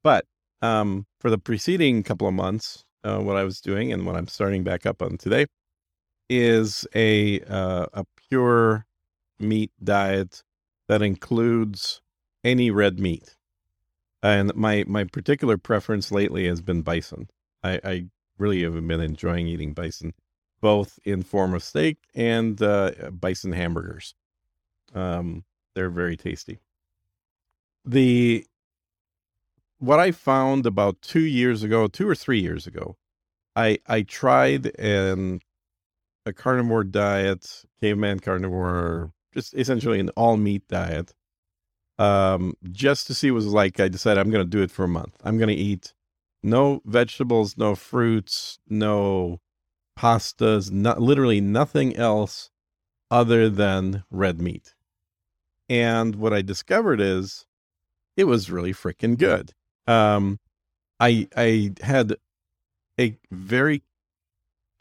But um, for the preceding couple of months, uh, what I was doing and what I'm starting back up on today is a uh, a pure meat diet that includes any red meat. And my my particular preference lately has been bison. I, I really have been enjoying eating bison, both in form of steak and uh, bison hamburgers. Um, they're very tasty. The what I found about two years ago, two or three years ago, I I tried an a carnivore diet, caveman carnivore, just essentially an all meat diet. Um, just to see was like, I decided I'm going to do it for a month. I'm going to eat no vegetables, no fruits, no pastas, not literally nothing else other than red meat. And what I discovered is it was really freaking good. Um, I I had a very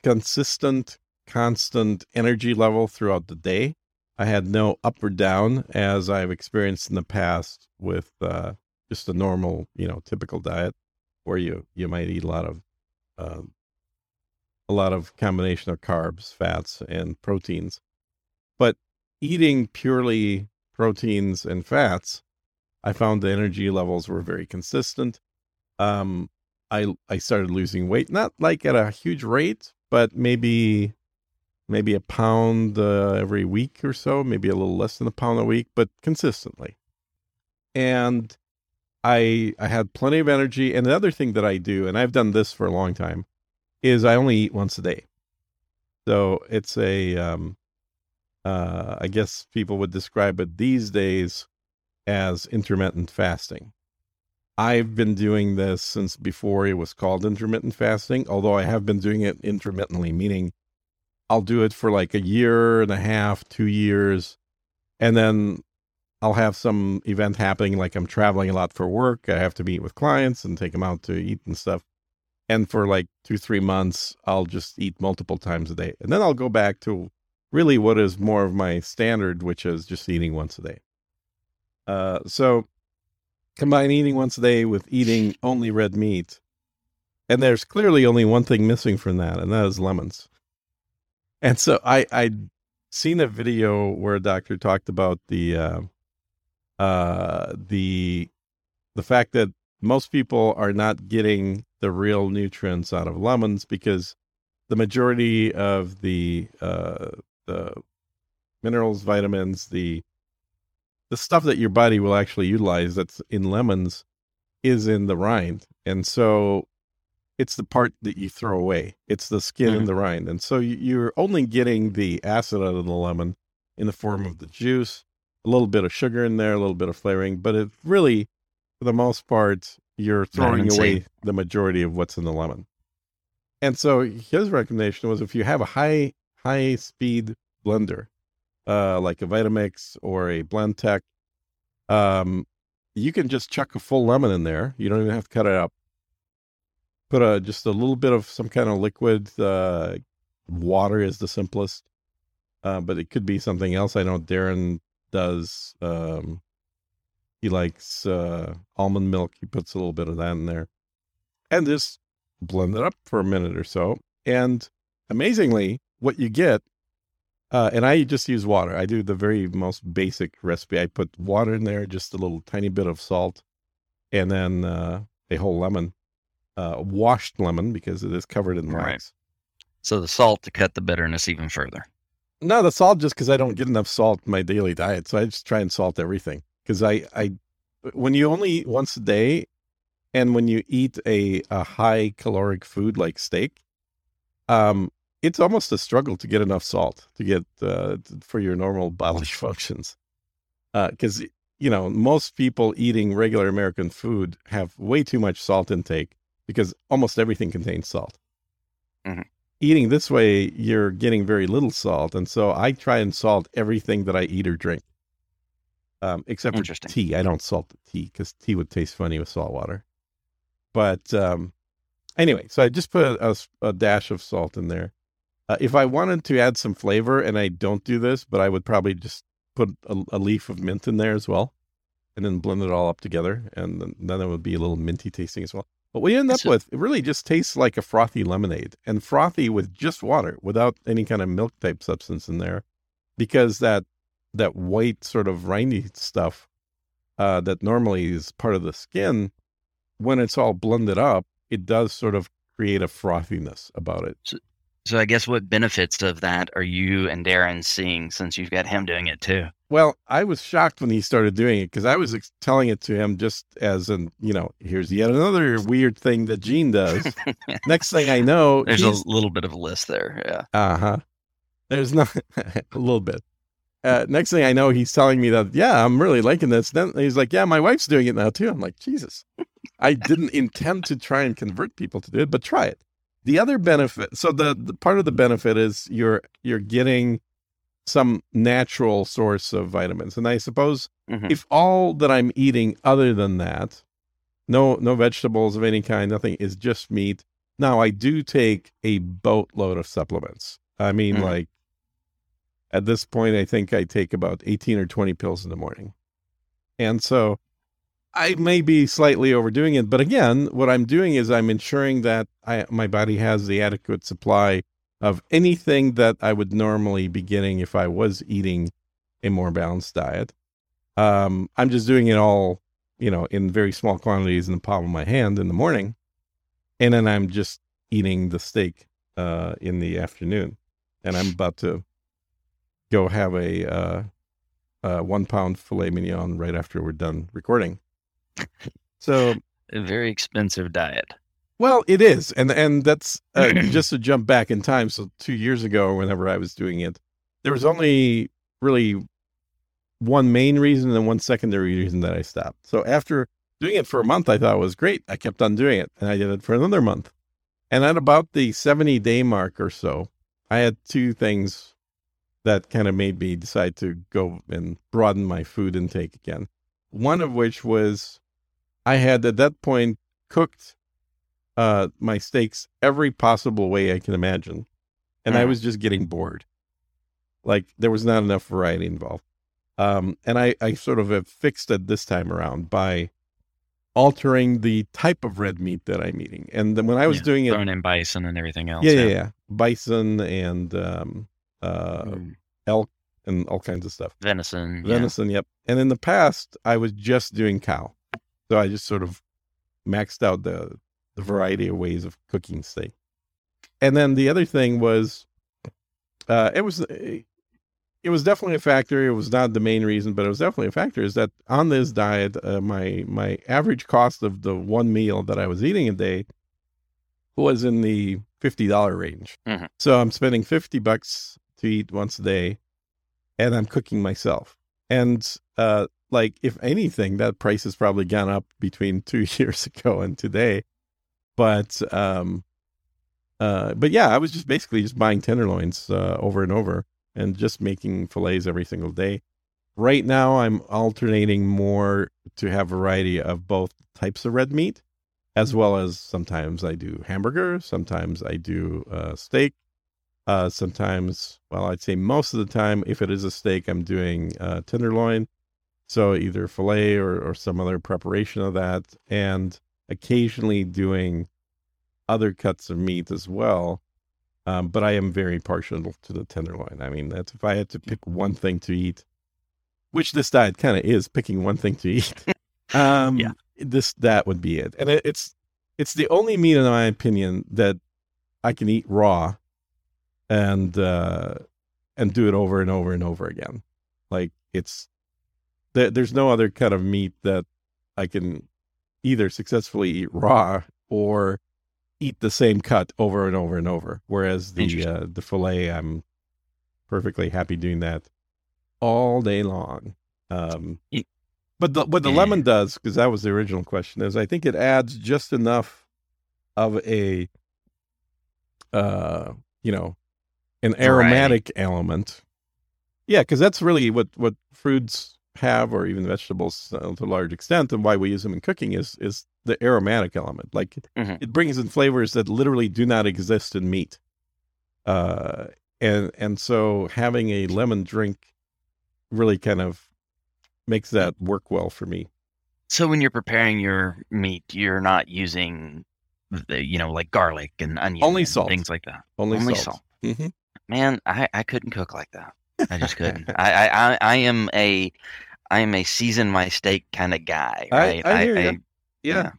consistent, constant energy level throughout the day. I had no up or down as I've experienced in the past with uh, just a normal, you know, typical diet where you you might eat a lot of uh, a lot of combination of carbs, fats, and proteins. But eating purely proteins and fats, I found the energy levels were very consistent. Um, I I started losing weight, not like at a huge rate, but maybe maybe a pound uh, every week or so, maybe a little less than a pound a week, but consistently. And I I had plenty of energy. And the other thing that I do, and I've done this for a long time, is I only eat once a day. So it's a um, uh, I guess people would describe it these days as intermittent fasting. I've been doing this since before it was called intermittent fasting, although I have been doing it intermittently, meaning I'll do it for like a year and a half, two years, and then I'll have some event happening, like I'm traveling a lot for work. I have to meet with clients and take them out to eat and stuff. And for like two, three months, I'll just eat multiple times a day. And then I'll go back to really what is more of my standard, which is just eating once a day. Uh, so combine eating once a day with eating only red meat. And there's clearly only one thing missing from that, and that is lemons. And so I, I'd seen a video where a doctor talked about the, uh, uh, the the fact that most people are not getting the real nutrients out of lemons because the majority of the uh, the minerals, vitamins, the the stuff that your body will actually utilize that's in lemons is in the rind, and so it's the part that you throw away. It's the skin mm-hmm. and the rind, and so you're only getting the acid out of the lemon in the form of the juice a little bit of sugar in there, a little bit of flavoring, but it really, for the most part, you're throwing away the majority of what's in the lemon. And so his recommendation was if you have a high high speed blender, uh, like a Vitamix or a Blendtec, um, you can just chuck a full lemon in there. You don't even have to cut it up. Put a just a little bit of some kind of liquid. Uh, water is the simplest, uh, but it could be something else. I know Darren does. Um, he likes uh, almond milk. He puts a little bit of that in there, and just blend it up for a minute or so. And amazingly, what you get, uh, and I just use water. I do the very most basic recipe. I put water in there, just a little tiny bit of salt, and then uh, a whole lemon, uh, washed lemon because it is covered in wax. Right. So the salt to cut the bitterness even further. No, the salt just because I don't get enough salt in my daily diet, so I just try and salt everything. Because I, I, when you only eat once a day, and when you eat a a high caloric food like steak, um, it's almost a struggle to get enough salt to get uh, for your normal bodily functions. Because uh, you know most people eating regular American food have way too much salt intake because almost everything contains salt. Mm-hmm. Eating this way, you're getting very little salt, and so I try and salt everything that I eat or drink, um, except for tea. I don't salt the tea because tea would taste funny with salt water. But um, anyway, so I just put a, a, a dash of salt in there. Uh, if I wanted to add some flavor, and I don't do this, but I would probably just put a, a, leaf of mint in there as well, and then blend it all up together, and then, then it would be a little minty tasting as well. But what you end up so, with, it really just tastes like a frothy lemonade, and frothy with just water, without any kind of milk type substance in there, because that that white sort of rindy stuff uh, that normally is part of the skin, when it's all blended up, it does sort of create a frothiness about it. So, so I guess what benefits of that are you and Darren seeing since you've got him doing it too? Well, I was shocked when he started doing it because I was ex- telling it to him just as an, you know, here's yet another weird thing that Gene does. Next thing I know, there's a little bit of a list there. Yeah. Uh huh. There's not a little bit. Uh, next thing I know, he's telling me that, yeah, I'm really liking this. Then he's like, yeah, my wife's doing it now too. I'm like, Jesus. I didn't intend to try and convert people to do it, but try it. The other benefit, so the, the part of the benefit is you're you're getting some natural source of vitamins, and I suppose mm-hmm. if all that I'm eating other than that, no no vegetables of any kind, nothing is just meat. Now I do take a boatload of supplements. I mean, mm-hmm. like at this point, I think I take about 18 or 20 pills in the morning. And so I may be slightly overdoing it, but again, what I'm doing is I'm ensuring that I, my body has the adequate supply of anything that I would normally be getting if I was eating a more balanced diet. Um, I'm just doing it all, you know, in very small quantities in the palm of my hand in the morning, and then I'm just eating the steak uh, in the afternoon, and I'm about to go have a uh, uh, one pound filet mignon right after we're done recording. So a very expensive diet. Well, it is, and and that's uh, just to jump back in time. So two years ago, or whenever I was doing it, there was only really one main reason and one secondary reason that I stopped. So after doing it for a month, I thought it was great. I kept on doing it, and I did it for another month. And at about the seventy day mark or so, I had two things that kind of made me decide to go and broaden my food intake again. One of which was I had at that point cooked uh, my steaks every possible way I can imagine. And mm. I was just getting bored. Like there was not enough variety involved. Um, and I, I sort of have fixed it this time around by altering the type of red meat that I'm eating. And then when I was yeah, doing it, throwing in bison and everything else. Yeah, yeah, yeah. Bison and um, uh, mm. elk and all kinds of stuff. Venison. Venison, yeah. yep. And in the past, I was just doing cow. So I just sort of maxed out the the variety of ways of cooking steak. And then the other thing was, uh, it was it was definitely a factor. It was not the main reason, but it was definitely a factor. Is that on this diet, uh, my my average cost of the one meal that I was eating a day was in the fifty dollar range. Mm-hmm. So I'm spending fifty bucks to eat once a day, and I'm cooking myself. And uh, like if anything, that price has probably gone up between two years ago and today. But um, uh, but yeah, I was just basically just buying tenderloins uh, over and over and just making fillets every single day. Right now, I'm alternating more to have variety of both types of red meat, as well as sometimes I do hamburger, sometimes I do uh, steak, uh, sometimes, well, I'd say most of the time, if it is a steak, I'm doing uh, tenderloin. So either filet or, or some other preparation of that, and occasionally doing other cuts of meat as well. Um, but I am very partial to the tenderloin. I mean, that's if I had to pick one thing to eat, which this diet kind of is picking one thing to eat. um, yeah, this that would be it, and it, it's it's the only meat, in my opinion, that I can eat raw and uh, and do it over and over and over again. Like it's there, there's no other cut of meat that I can either successfully eat raw or eat the same cut over and over and over. Whereas the uh, the fillet, I'm perfectly happy doing that all day long. Um, but the, what the yeah. lemon does, because that was the original question, is I think it adds just enough of a, uh, you know, an aromatic right. element. Yeah, because that's really what what fruits have, or even vegetables uh, to a large extent, and why we use them in cooking is is the aromatic element. Like mm-hmm. it brings in flavors that literally do not exist in meat. Uh, and and so having a lemon drink really kind of makes that work well for me. So when you're preparing your meat, you're not using the, you know, like garlic and onion, only salt, things like that. Only, only salt. salt. Mm-hmm. Man, I, I couldn't cook like that. I just couldn't. I, I I am a I am a season my steak kind of guy. Right? I, I hear I, you. Yeah. yeah.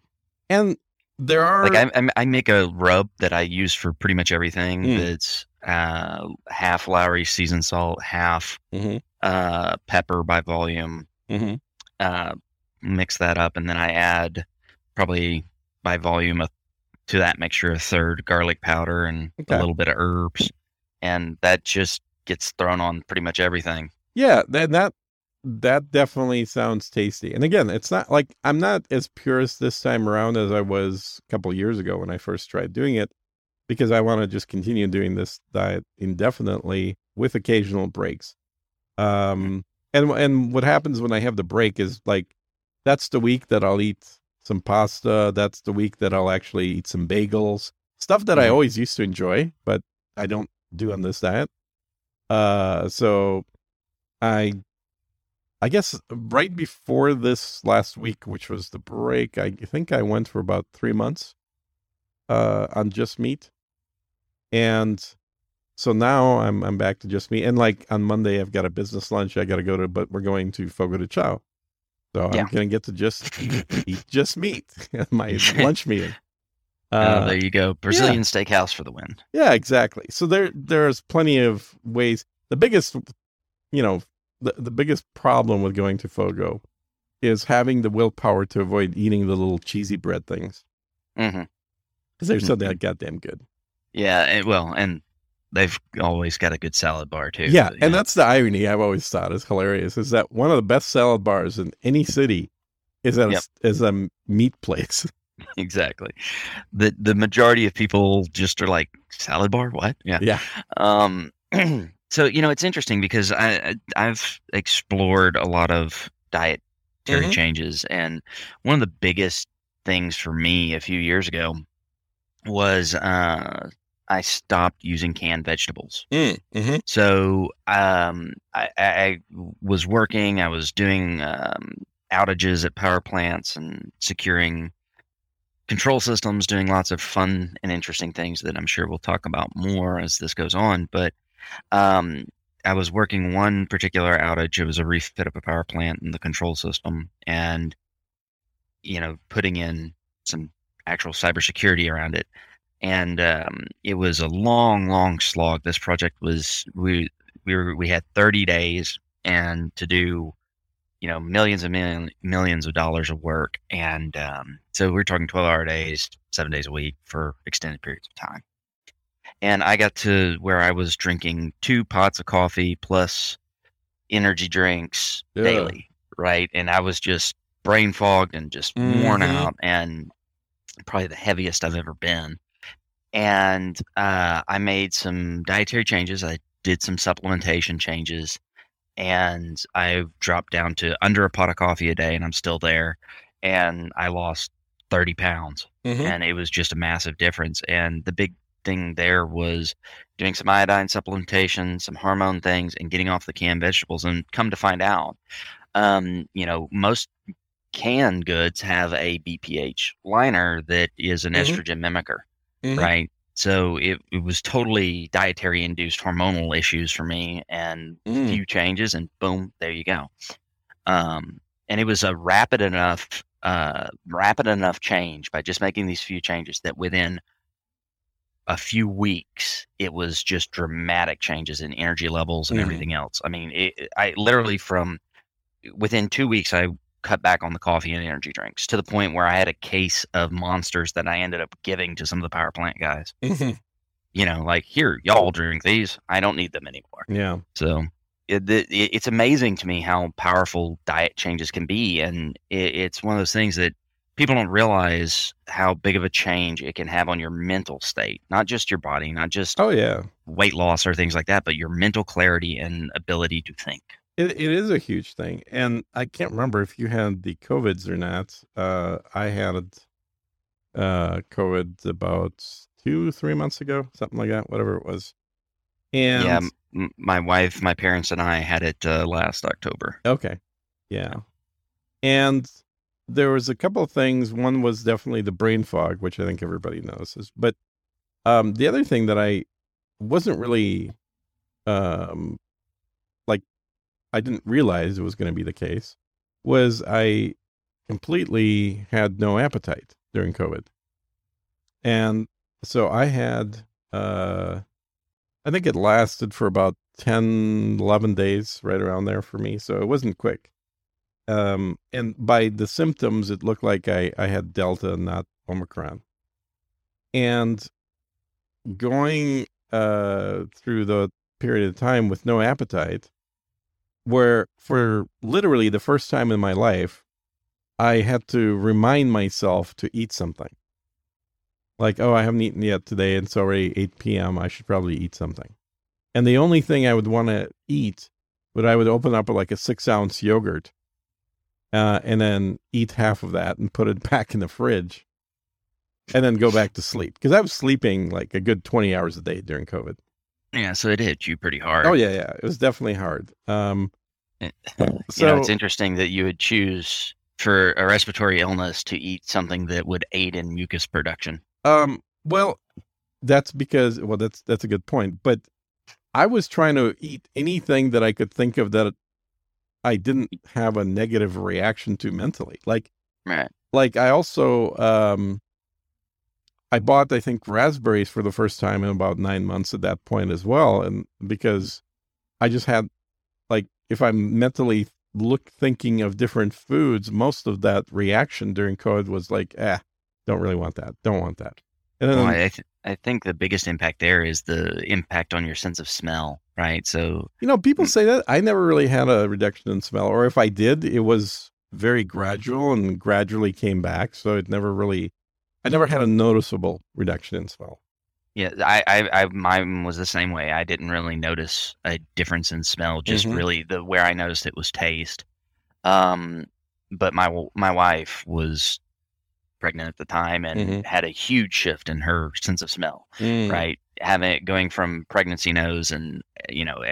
and there are like I, I make a rub that I use for pretty much everything. Mm. That's uh, half Lawry seasoned salt, half mm-hmm. uh, pepper by volume. Mm-hmm. Uh, mix that up, and then I add probably by volume a, to that mixture a third garlic powder and okay. a little bit of herbs, and that just gets thrown on pretty much everything. Yeah, that that that definitely sounds tasty. And again, it's not like I'm not as purist this time around as I was a couple years ago when I first tried doing it because I want to just continue doing this diet indefinitely with occasional breaks. Um and and what happens when I have the break is like that's the week that I'll eat some pasta, that's the week that I'll actually eat some bagels, stuff that I always used to enjoy, but I don't do on this diet. Uh so I I guess right before this last week, which was the break, I think I went for about three months uh, on just meat, and so now I'm I'm back to just meat. And like on Monday, I've got a business lunch I got to go to, but we're going to Fogo de Chao, so yeah. I'm gonna get to just eat just meat at my lunch meeting. Oh, uh, oh, there you go, Brazilian yeah. steakhouse for the win. Yeah, exactly. So there there's plenty of ways. The biggest, you know, the, the biggest problem with going to Fogo is having the willpower to avoid eating the little cheesy bread things. Because mm-hmm. they're so mm-hmm. goddamn good. Yeah, and, well, and they've always got a good salad bar too. Yeah, and know. that's the irony I've always thought is hilarious is that one of the best salad bars in any city is at yep. a, is a meat place. exactly. The the majority of people just are like salad bar, what? Yeah. Yeah. Um So you know, it's interesting because I I've explored a lot of dietary mm-hmm. changes, and one of the biggest things for me a few years ago was uh, I stopped using canned vegetables. Mm, mm-hmm. So um, I, I, was working, I was doing um, outages at power plants and securing control systems, doing lots of fun and interesting things that I'm sure we'll talk about more as this goes on. But um, I was working one particular outage. It was a refit of a power plant in the control system, and you know, putting in some actual cybersecurity around it. And um, it was a long, long slog. This project was we we were we had 30 days and to do you know millions and million, millions of dollars of work and um, so we're talking 12 hour days seven days a week for extended periods of time and I got to where I was drinking two pots of coffee plus energy drinks yeah. daily, right? And I was just brain fogged and just mm-hmm. worn out, and probably the heaviest I've ever been. And uh, I made some dietary changes. I did some supplementation changes, and I dropped down to under a pot of coffee a day, and I'm still there. And I lost 30 pounds, mm-hmm. and it was just a massive difference. And the big thing there was doing some iodine supplementation, some hormone things, and getting off the canned vegetables. And come to find out, um, you know, most canned goods have a BPA liner that is an mm-hmm. estrogen mimicker, mm-hmm. right? So it, it was totally dietary induced hormonal issues for me and a mm. few changes and boom, there you go. Um, and it was a rapid enough, uh, rapid enough change by just making these few changes that within a few weeks, it was just dramatic changes in energy levels and mm. everything else. I mean, it, I literally from within two weeks, I cut back on the coffee and energy drinks to the point where I had a case of monsters that I ended up giving to some of the power plant guys. Mm-hmm. You know, like here, y'all drink these. I don't need them anymore. Yeah. So it, it, it's amazing to me how powerful diet changes can be, and it, it's one of those things that people don't realize how big of a change it can have on your mental state, not just your body, not just Oh yeah. weight loss or things like that, but your mental clarity and ability to think. It, it is a huge thing, and I can't remember if you had the covids or not. Uh, I had uh, COVID about two, three months ago, something like that, whatever it was. And yeah, m- my wife, my parents, and I had it uh, last October. Okay. Yeah. And there was a couple of things. One was definitely the brain fog, which I think everybody notices. But um, the other thing that I wasn't really um, I didn't realize it was going to be the case was I completely had no appetite during COVID. And so I had, uh, I think it lasted for about 10, 11 days, right around there for me. So it wasn't quick. Um, and by the symptoms, it looked like I, I had Delta, not Omicron. And going uh, through the period of time with no appetite, where for literally the first time in my life, I had to remind myself to eat something. Like, oh, I haven't eaten yet today. and It's already 8 p.m. I should probably eat something. And the only thing I would want to eat would I would open up like a six ounce yogurt uh, and then eat half of that and put it back in the fridge and then go back to sleep because I was sleeping like a good 20 hours a day during COVID. Yeah, so it hit you pretty hard. Oh, yeah, yeah. It was definitely hard. Um, you know, it's interesting that you would choose for a respiratory illness to eat something that would aid in mucus production. Um, well, that's because well, that's that's a good point. But I was trying to eat anything that I could think of that I didn't have a negative reaction to mentally. Like, right. like I also um, I bought I think raspberries for the first time in about nine months at that point as well, and because I just had like if I'm mentally look thinking of different foods, most of that reaction during COVID was like, eh, don't really want that, don't want that. And then, well, I, th- I think the biggest impact there is the impact on your sense of smell, right? So you know, people say that I never really had a reduction in smell, or if I did, it was very gradual and gradually came back. So it never really, I never had a noticeable reduction in smell. Yeah, I, I, I, mine was the same way. I didn't really notice a difference in smell. Just mm-hmm. really the where I noticed it was taste. Um, but my my wife was pregnant at the time and mm-hmm. had a huge shift in her sense of smell. Mm. Right, having it going from pregnancy nose and you know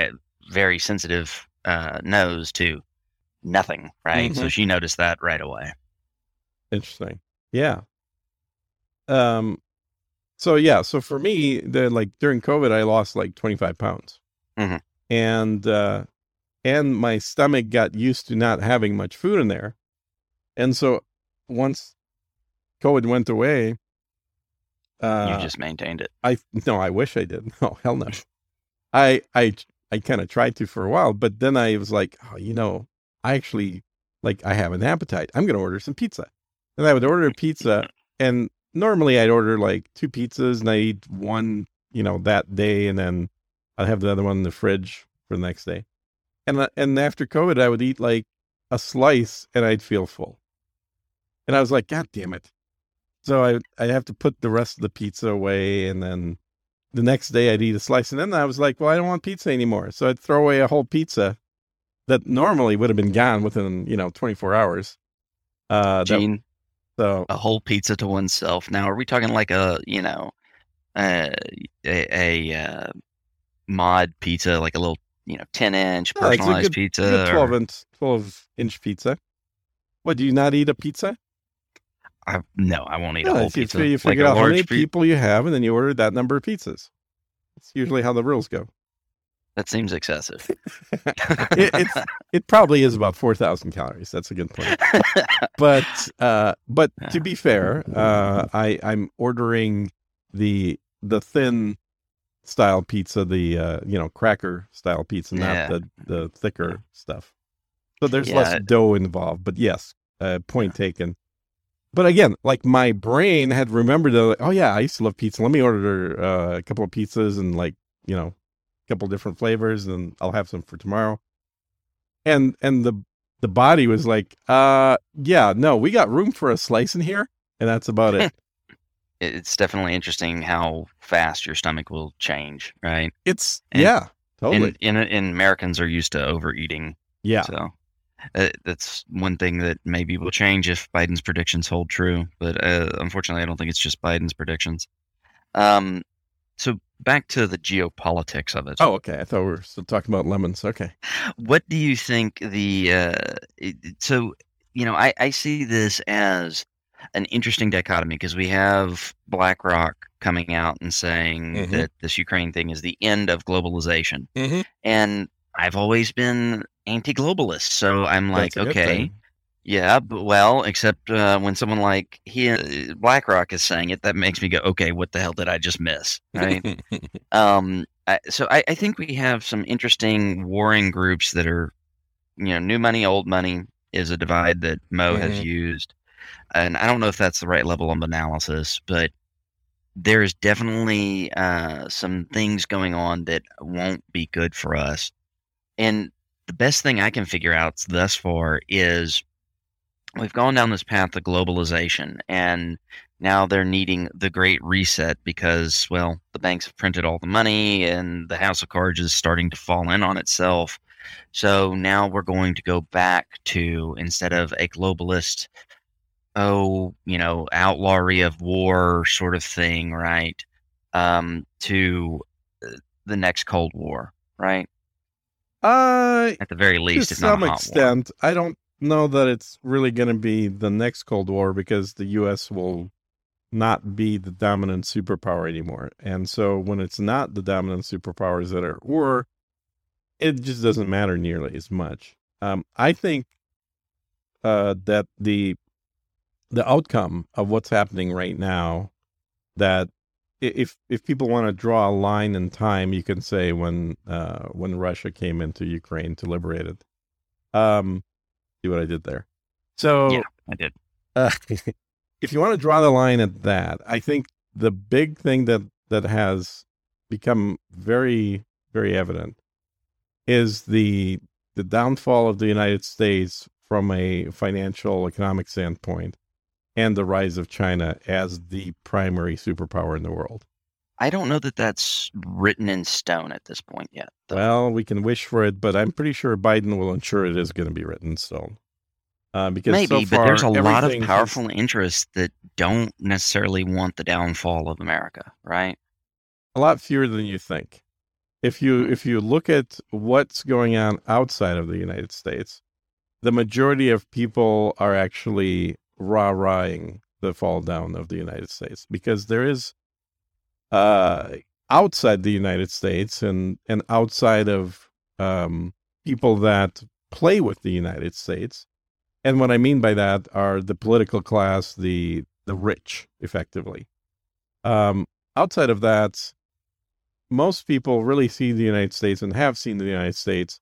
very sensitive uh, nose to nothing. Right, mm-hmm. so she noticed that right away. Interesting. Yeah. Um, so yeah, so for me, the like during COVID, I lost like 25 pounds, mm-hmm. and uh, and my stomach got used to not having much food in there, and so once COVID went away, uh, you just maintained it. I no, I wish I did. No, hell no. I I I kind of tried to for a while, but then I was like, oh, you know, I actually like I have an appetite. I'm going to order some pizza, and I would order pizza, and normally I'd order like two pizzas and I eat one, you know, that day, and then I'd have the other one in the fridge for the next day. And uh, and after COVID, I would eat like a slice and I'd feel full. And I was like, God damn it! So I I have to put the rest of the pizza away, and then the next day I'd eat a slice, and then I was like, well, I don't want pizza anymore. So I'd throw away a whole pizza that normally would have been gone within you know 24 hours. Uh, Gene, so a whole pizza to oneself. Now, are we talking like a you know uh, a, a uh, mod pizza, like a little you know ten inch personalized good, pizza, good twelve or... inch twelve inch pizza? What do you not eat a pizza? I, no, I won't eat yeah, a whole pizza. You figure like out how many people you have, and then you order that number of pizzas. It's usually how the rules go. That seems excessive. it, it probably is about four thousand calories. That's a good point. but uh, but to be fair, uh, I I'm ordering the the thin style pizza, the uh, you know cracker style pizza, not yeah. the the thicker stuff. So there's yeah. less dough involved. But yes, uh, point taken. But again, like my brain had remembered, that, like, oh yeah, I used to love pizza. Let me order uh, a couple of pizzas and like you know, couple different flavors, and I'll have some for tomorrow. And and the the body was like, uh, yeah, no, we got room for a slice in here, and that's about it. it's definitely interesting how fast your stomach will change, right? It's and, yeah, totally. And, and, and Americans are used to overeating. Yeah. So uh, that's one thing that maybe will change if Biden's predictions hold true. But uh, unfortunately, I don't think it's just Biden's predictions. Um, so back to the geopolitics of it. Oh, okay. I thought we were still talking about lemons. Okay. What do you think the uh, so you know I, I see this as an interesting dichotomy because we have BlackRock coming out and saying mm-hmm. that this Ukraine thing is the end of globalization, mm-hmm. and I've always been anti-globalist, so I'm like, okay, yeah, but well, except uh, when someone like he uh, BlackRock is saying it, that makes me go, okay, what the hell did I just miss? Right. um. I, so I, I think we have some interesting warring groups that are, you know, new money, old money is a divide that Mo mm-hmm. has used, and I don't know if that's the right level of analysis, but there's definitely uh, some things going on that won't be good for us. And the best thing I can figure out thus far is we've gone down this path of globalization and now they're needing the great reset because well the banks have printed all the money and the house of cards is starting to fall in on itself so now we're going to go back to instead of a globalist oh you know outlawry of war sort of thing right um, to uh, the next cold war right uh at the very least to some extent war. i don't know that it's really going to be the next Cold War because the U.S. will not be the dominant superpower anymore. And so when it's not the dominant superpowers that are at war, it just doesn't matter nearly as much. Um, I think uh, that the the outcome of what's happening right now, that if if people want to draw a line in time, you can say when uh, when Russia came into Ukraine to liberate it. Um, See what I did there? So yeah, I did. Uh, if you want to draw the line at that, I think the big thing that that has become very very evident is the the downfall of the United States from a financial economic standpoint and the rise of China as the primary superpower in the world. I don't know that that's written in stone at this point yet. Though. Well, we can wish for it, but I'm pretty sure Biden will ensure it is going to be written in stone. Uh, because maybe, so but there's a lot of powerful has, interests that don't necessarily want the downfall of America, right? A lot fewer than you think. If you hmm. if you look at what's going on outside of the United States, the majority of people are actually rah-rahing the fall down of the United States because there is uh, outside the United States and and outside of um, people that play with the United States. And what I mean by that are the political class, the the rich, effectively. Um, outside of that, most people really see the United States and have seen the United States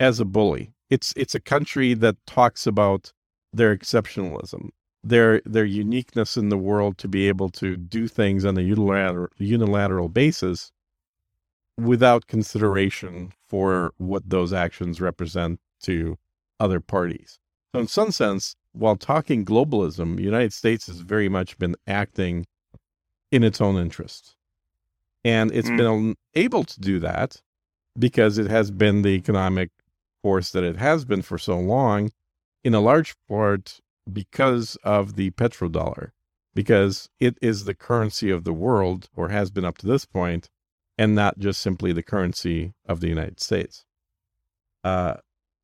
as a bully. It's it's a country that talks about their exceptionalism their their uniqueness in the world to be able to do things on a unilateral unilateral basis without consideration for what those actions represent to other parties. So in some sense, while talking globalism, the United States has very much been acting in its own interest. And it's mm. been able to do that because it has been the economic force that it has been for so long, in a large part because of the petrodollar, because it is the currency of the world, or has been up to this point, and not just simply the currency of the United States. Uh,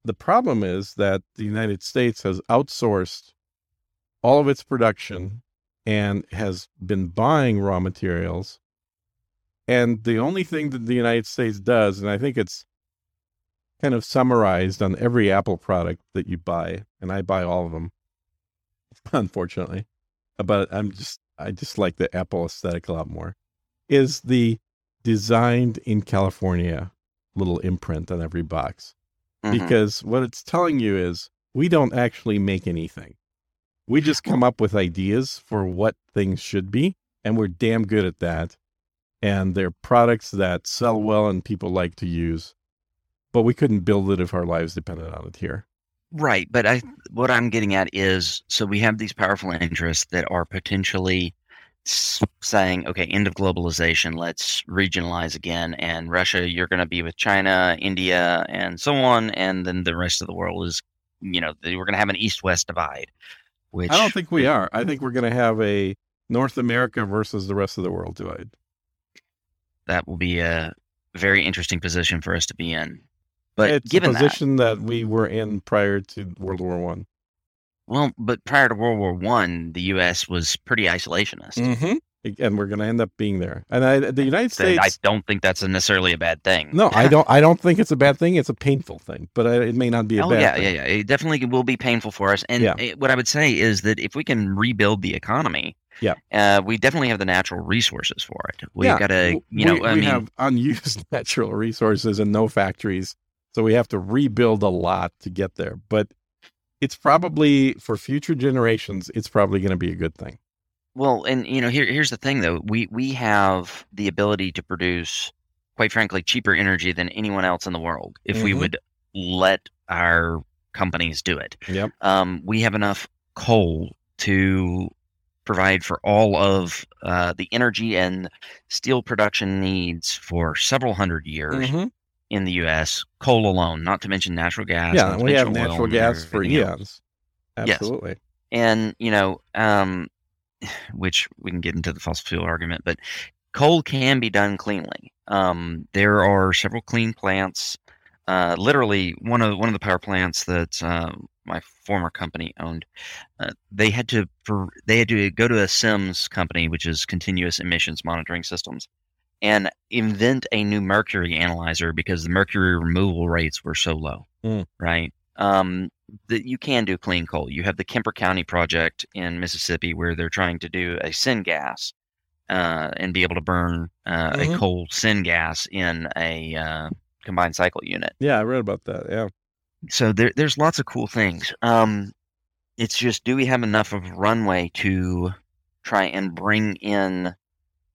the problem is that the United States has outsourced all of its production and has been buying raw materials. And the only thing that the United States does, and I think it's kind of summarized on every Apple product that you buy, and I buy all of them, unfortunately, but I'm just I just like the Apple aesthetic a lot more. Is the designed in California little imprint on every box. Mm-hmm. Because what it's telling you is we don't actually make anything. We just come up with ideas for what things should be, and we're damn good at that. And they're products that sell well and people like to use. But we couldn't build it if our lives depended on it here. Right, but I what I'm getting at is so we have these powerful interests that are potentially saying, okay, end of globalization, let's regionalize again. And Russia, you're going to be with China, India, and so on. And then the rest of the world is, you know, we're going to have an east west divide. Which I don't think we are. I think we're going to have a North America versus the rest of the world divide. That will be a very interesting position for us to be in. But it's given a position that, that we were in prior to World War One. Well, but prior to World War One, the U.S. was pretty isolationist. Mm-hmm. And we're going to end up being there. And I, the United States, I don't think that's necessarily a bad thing. No, I don't. I don't think it's a bad thing. It's a painful thing, but it may not be a oh, bad. Yeah, thing. yeah, yeah. It definitely will be painful for us. And yeah. it, what I would say is that if we can rebuild the economy, yeah, uh, we definitely have the natural resources for it. We've yeah. got to, you know, we, I we mean, have unused natural resources and no factories, so we have to rebuild a lot to get there. But it's probably for future generations, it's probably going to be a good thing. Well, and you know, here here's the thing though. We we have the ability to produce, quite frankly, cheaper energy than anyone else in the world if Mm-hmm. we would let our companies do it. Yep. Um, we have enough coal to provide for all of uh, the energy and steel production needs for several hundred years Mhm. In the U.S. Coal alone, not to mention natural gas. Yeah, we have natural gas for everything else. eons. Yes. Absolutely. and you know um which we can get into the fossil fuel argument but coal can be done cleanly um there are several clean plants uh literally one of one of the power plants that uh, my former company owned uh, they had to for they had to go to a CEMS company which is continuous emissions monitoring systems and invent a new mercury analyzer because the mercury removal rates were so low Mm. right um that you can do clean coal. You have the Kemper County project in Mississippi where they're trying to do a syngas uh, and be able to burn uh, Mhm. a coal syngas in a uh, combined cycle unit. Yeah, I read about that. Yeah. So there, there's lots of cool things. Um, it's just, do we have enough of runway to try and bring in,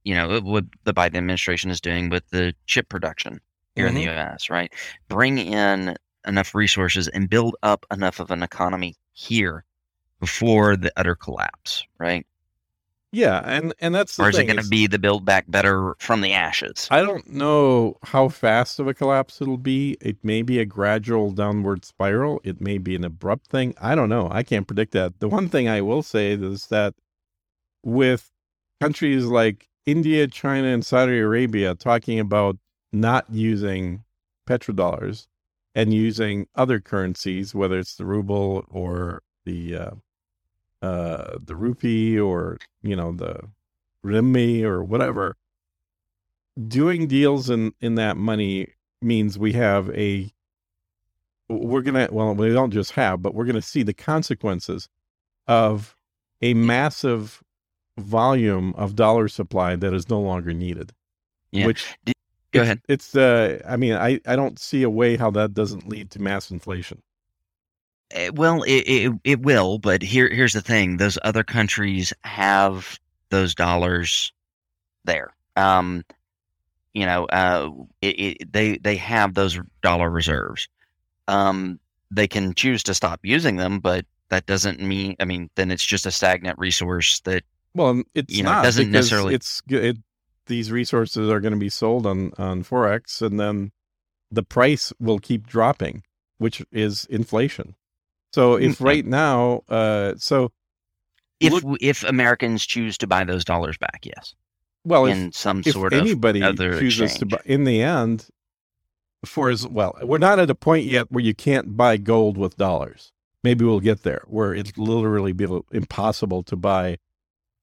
you know, what the Biden administration is doing with the chip production here in the mm-hmm. U.S. Right, bring in enough resources and build up enough of an economy here before the utter collapse, right? Yeah, and and that's the or is it going to be the build back better from the ashes? I don't know how fast of a collapse it'll be. It may be a gradual downward spiral. It may be an abrupt thing. I don't know. I can't predict that. The one thing I will say is that with countries like India, China, and Saudi Arabia talking about not using petrodollars and using other currencies, whether it's the ruble or the uh, uh, the rupee or you know the renminbi or whatever, doing deals in in that money means we have a we're gonna well we don't just have but we're gonna see the consequences of a massive volume of dollar supply that is no longer needed Yeah. which Did- Go ahead. it's uh i mean i i don't see a way how that doesn't lead to mass inflation Eh, Well, it, it it will, but here here's the thing: those other countries have those dollars there. Um, you know, uh, it, it, they they have those dollar reserves. Um, they can choose to stop using them, but that doesn't mean. I mean, then it's just a stagnant resource that well it's You know, it not doesn't because necessarily- it's it, these resources are going to be sold on on forex and then the price will keep dropping which is inflation. So if Mm, right. now uh so if Look- if Americans choose to buy those dollars back, yes, well if, in some if sort anybody of other chooses to exchange. buy in the end for as well we're not at a point yet where you can't buy gold with dollars. Maybe we'll get there where it's literally be impossible to buy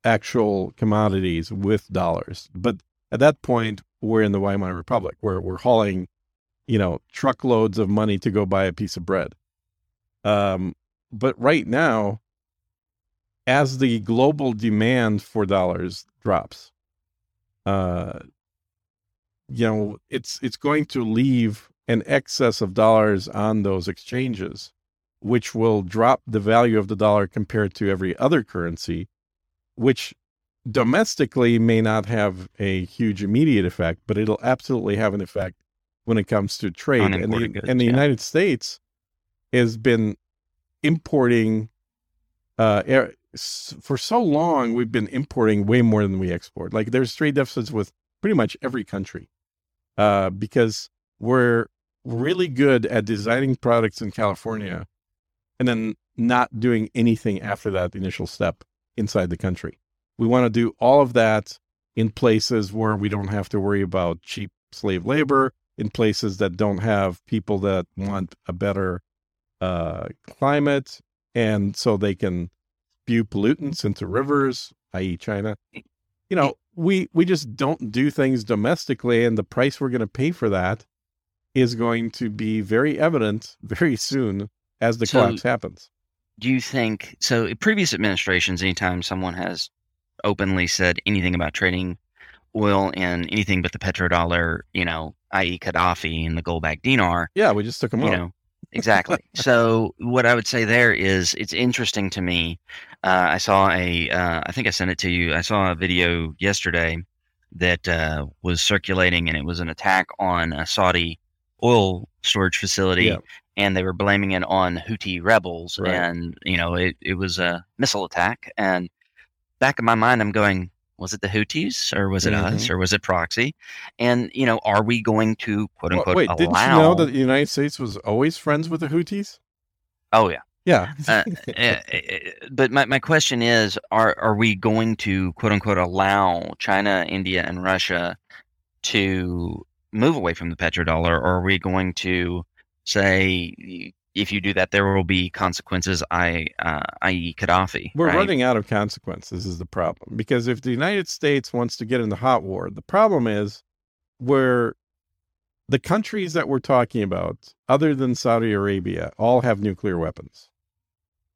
actual commodities with dollars. But at that point we're in the weimar republic where we're hauling you know truckloads of money to go buy a piece of bread. Um but right now as the global demand for dollars drops uh you know it's it's going to leave an excess of dollars on those exchanges which will drop the value of the dollar compared to every other currency, which domestically may not have a huge immediate effect, but it'll absolutely have an effect when it comes to trade. And the, goods, and the yeah. United States has been importing uh, air, for so long. We've been importing way more than we export. Like there's trade deficits with pretty much every country uh, because we're really good at designing products in California and then not doing anything after that initial step inside the country. We want to do all of that in places where we don't have to worry about cheap slave labor, in places that don't have people that want a better uh, climate, and so they can spew pollutants into rivers, i.e., China. You know, we we just don't do things domestically, and the price we're going to pay for that is going to be very evident very soon as the so, collapse happens. Do you think so? Previous administrations, anytime someone has openly said anything about trading oil in anything but the petrodollar, you know, i.e., Gaddafi and the gold-backed dinar. Yeah, we just took them you out. Know, exactly. so what I would say there is, it's interesting to me. Uh, I saw a, uh, I think I sent it to you. I saw a video yesterday that uh, was circulating, and it was an attack on a Saudi oil storage facility. Yeah. And they were blaming it on Houthi rebels, right. and you know it, it was a missile attack. And back in my mind, I'm going, was it the Houthis or was it mm-hmm. us or was it proxy? And you know, are we going to quote unquote well, wait? Didn't you know that the United States was always friends with the Houthis? Oh yeah, yeah. uh, eh, eh, eh, but my my question is, are are we going to quote unquote allow China, India, and Russia to move away from the petrodollar, or are we going to say if you do that, there will be consequences, I, uh, i.e., Gaddafi. We're right? running out of consequences, is the problem. Because if the United States wants to get in the hot war, the problem is where the countries that we're talking about, other than Saudi Arabia, all have nuclear weapons.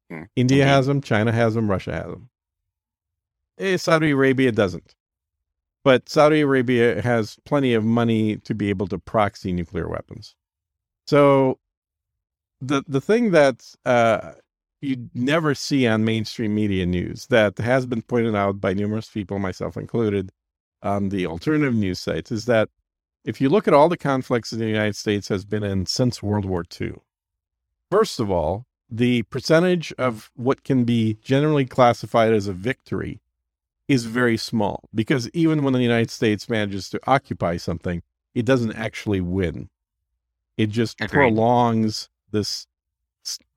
Hmm. India has them, China has them, Russia has them. Eh, Saudi Arabia doesn't. But Saudi Arabia has plenty of money to be able to proxy nuclear weapons. So the the thing that uh, you never see on mainstream media news that has been pointed out by numerous people, myself included, on the alternative news sites is that if you look at all the conflicts the United States has been in since World War II, first of all, the percentage of what can be generally classified as a victory is very small because even when the United States manages to occupy something, it doesn't actually win. It just Agreed. prolongs this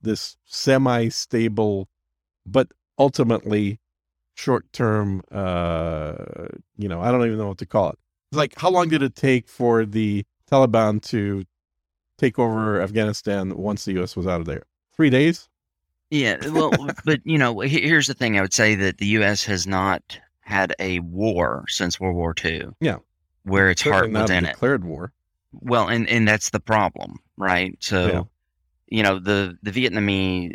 this semi-stable but ultimately short-term uh you know i don't even know what to call it. Like how long did it take for the taliban to take over afghanistan once the us was out of there? Three days? Yeah well but you know here's the thing i would say that the us has not had a war since world war ii yeah. Where its heart was in declared it. declared war well and and that's the problem right so yeah you know the the Vietnamese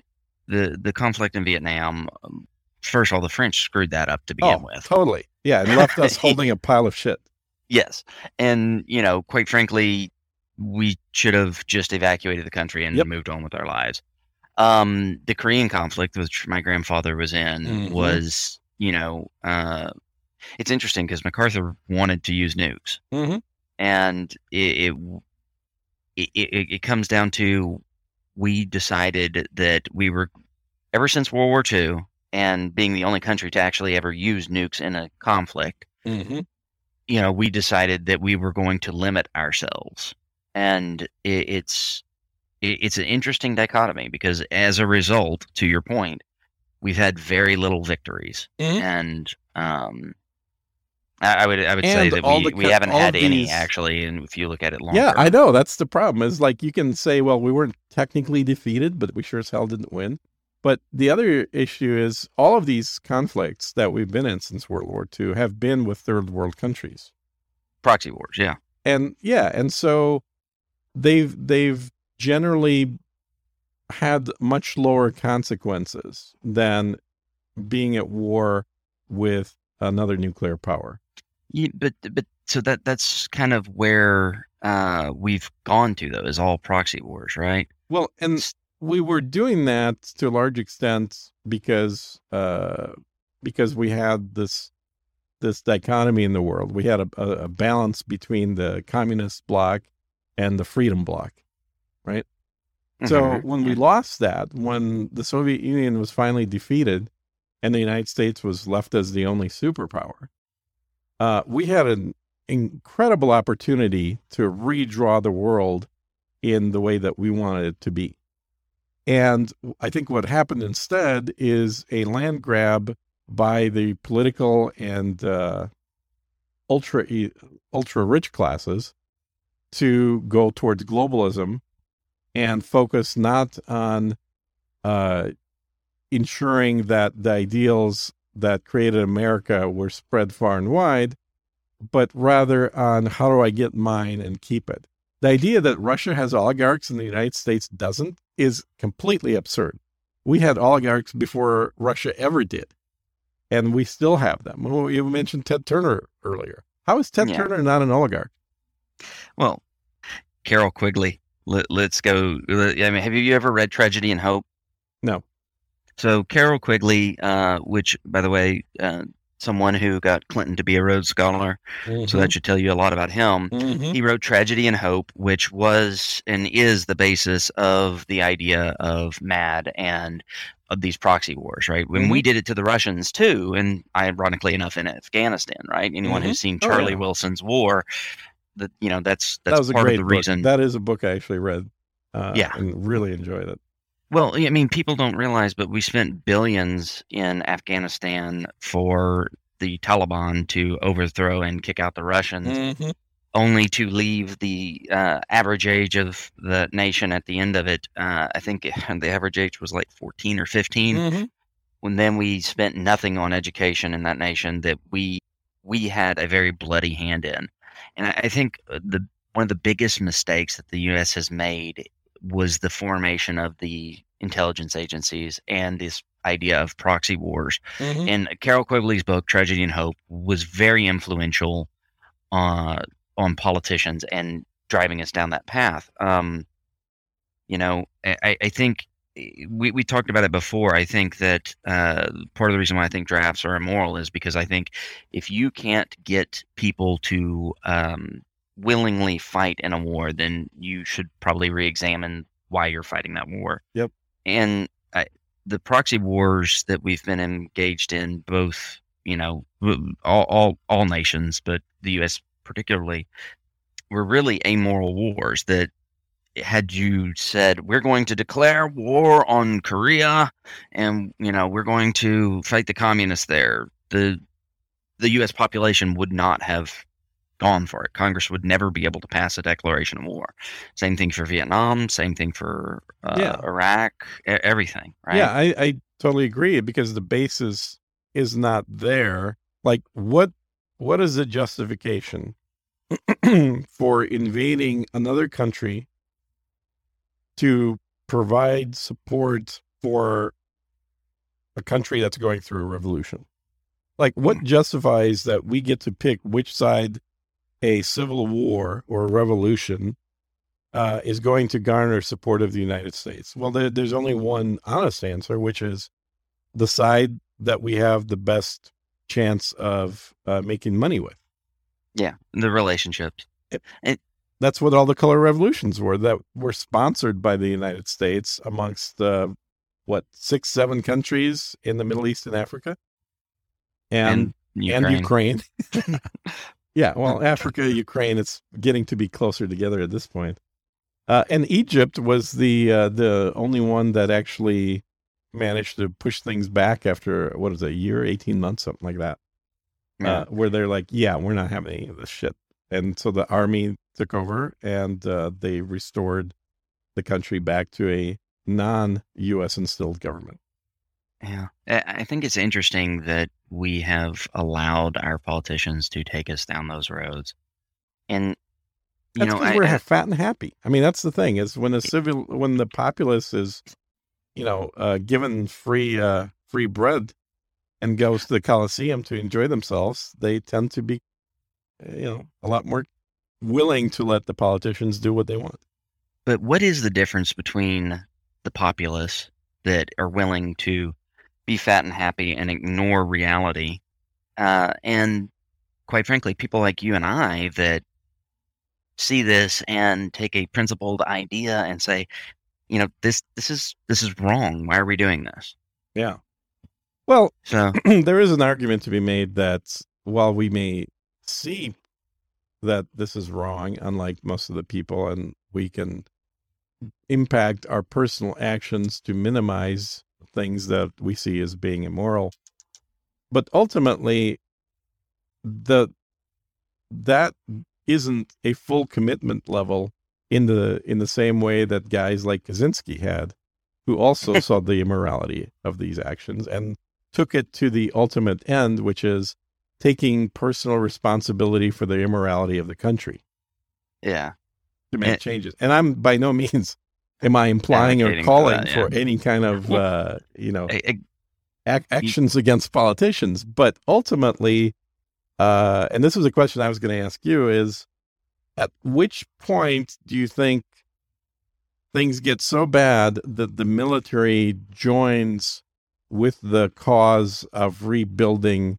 the the conflict in Vietnam. Um, first of all, the French screwed that up to begin oh, with. Totally, yeah, and left us holding a pile of shit. Yes, and you know, quite frankly, we should have just evacuated the country and yep. moved on with our lives. Um, the Korean conflict, which my grandfather was in, mm-hmm. was you know, uh, it's interesting because MacArthur wanted to use nukes, mm-hmm. And it it, it it comes down to we decided that we were, ever since World War II, and being the only country to actually ever use nukes in a conflict, mm-hmm. you know, we decided that we were going to limit ourselves. And it, it's it, it's an interesting dichotomy because as a result, to your point, we've had very little victories, mm-hmm. and um, I would I would and say that we, the, we haven't had any actually, and if you look at it long. Yeah, I know that's the problem. Is like you can say, well, we weren't technically defeated, but we sure as hell didn't win. But the other issue is all of these conflicts that we've been in since World War II have been with third world countries, proxy wars. Yeah, and yeah, and so they've they've generally had much lower consequences than being at war with another nuclear power. Yeah, but but so that that's kind of where uh, we've gone to though is all proxy wars, right? Well, and we were doing that to a large extent because uh, because we had this this dichotomy in the world. We had a, a, balance between the communist bloc and the freedom bloc, right? Mm-hmm. So when we lost that, when the Soviet Union was finally defeated, and the United States was left as the only superpower, uh, we had an incredible opportunity to redraw the world in the way that we wanted it to be. And I think what happened instead is a land grab by the political and uh, ultra ultra rich classes to go towards globalism and focus not on uh, ensuring that the ideals that created America were spread far and wide, but rather on how do I get mine and keep it. The idea that Russia has oligarchs and the United States doesn't is completely absurd. We had oligarchs before Russia ever did, and we still have them. You mentioned Ted Turner earlier. How is Ted yeah. Turner not an oligarch? Well, Carroll Quigley. Let, us go. I mean, have you ever read Tragedy and Hope? No. So Carroll Quigley, uh, which, by the way, uh, someone who got Clinton to be a Rhodes Scholar. Mm-hmm. So that mm-hmm. should tell you a lot about him. Mm-hmm. He wrote Tragedy and Hope, which was and is the basis of the idea of MAD and of these proxy wars, right? When mm-hmm. we did it to the Russians too, and ironically enough in Afghanistan, right? Anyone who's mm-hmm. seen Charlie oh, yeah. Wilson's War, that you know that's that's that part of the book. reason. That is a book I actually read. Uh, yeah, and really enjoyed it. Well, I mean, people don't realize, but we spent billions in Afghanistan for the Taliban to overthrow and kick out the Russians, mm-hmm. only to leave the uh, average age of the nation at the end of it. Uh, I think the average age was like 14 or 15. Mm-hmm. When then we spent nothing on education in that nation that we we had a very bloody hand in, and I, I think uh, the one of the biggest mistakes that the U.S. has made was the formation of the intelligence agencies and this idea of proxy wars. Mm-hmm. And Carroll Quigley's book, Tragedy and Hope, was very influential uh, on politicians and driving us down that path. Um, you know, I, I, think we, we talked about it before. I think that uh, part of the reason why I think drafts are immoral is because I think if you can't get people to um, willingly fight in a war, then you should probably re examine why you're fighting that war. Yep. And I, the proxy wars that we've been engaged in, both you know, all all, all nations, but the U.S. particularly, were really amoral wars that had you said we're going to declare war on Korea and you know we're going to fight the communists there the the US population would not have gone for it. Congress would never be able to pass a declaration of war. Same thing for Vietnam. Same thing for uh, yeah. Iraq. everything. Right? Yeah, I, I totally agree because the basis is not there. Like, what what is the justification for invading another country to provide support for a country that's going through a revolution? Like, what hmm. justifies that we get to pick which side a civil war or a revolution uh, is going to garner support of the United States? Well, there, there's only one honest answer, which is the side that we have the best chance of uh, making money with. Yeah, the relationships. It, it, that's what all the color revolutions were that were sponsored by the United States amongst uh, what six, seven countries in the Middle East and Africa, and and Ukraine. And Ukraine. Yeah, well, Africa, Ukraine, it's getting to be closer together at this point. Uh, and Egypt was the uh, the only one that actually managed to push things back after what is it, a year, eighteen months, something like that. Yeah. Uh, where they're like, yeah, we're not having any of this shit, and so the army took over and uh, they restored the country back to a non-U.S. instilled government. Yeah. I think it's interesting that we have allowed our politicians to take us down those roads. And you that's know, we're I, fat and happy. I mean, that's the thing is when the civil, when the populace is, you know, uh, given free, uh, free bread and goes to the Coliseum to enjoy themselves, they tend to be, you know, a lot more willing to let the politicians do what they want. But what is the difference between the populace that are willing to be fat and happy and ignore reality. Uh, and quite frankly, people like you and I that see this and take a principled idea and say, you know, this this is this is wrong. Why are we doing this? Yeah. Well, So there is an argument to be made that while we may see that this is wrong, unlike most of the people, and we can impact our personal actions to minimize things that we see as being immoral. But ultimately, the that isn't a full commitment level in the in the same way that guys like Kaczynski had, who also saw the immorality of these actions and took it to the ultimate end, which is taking personal responsibility for the immorality of the country yeah, to make And- changes. And I'm by no means am I implying or Advocating for calling that, for, any kind of uh, you know ac- actions against politicians, but ultimately, uh, and this was a question I was going to ask you: is at which point do you think things get so bad that the military joins with the cause of rebuilding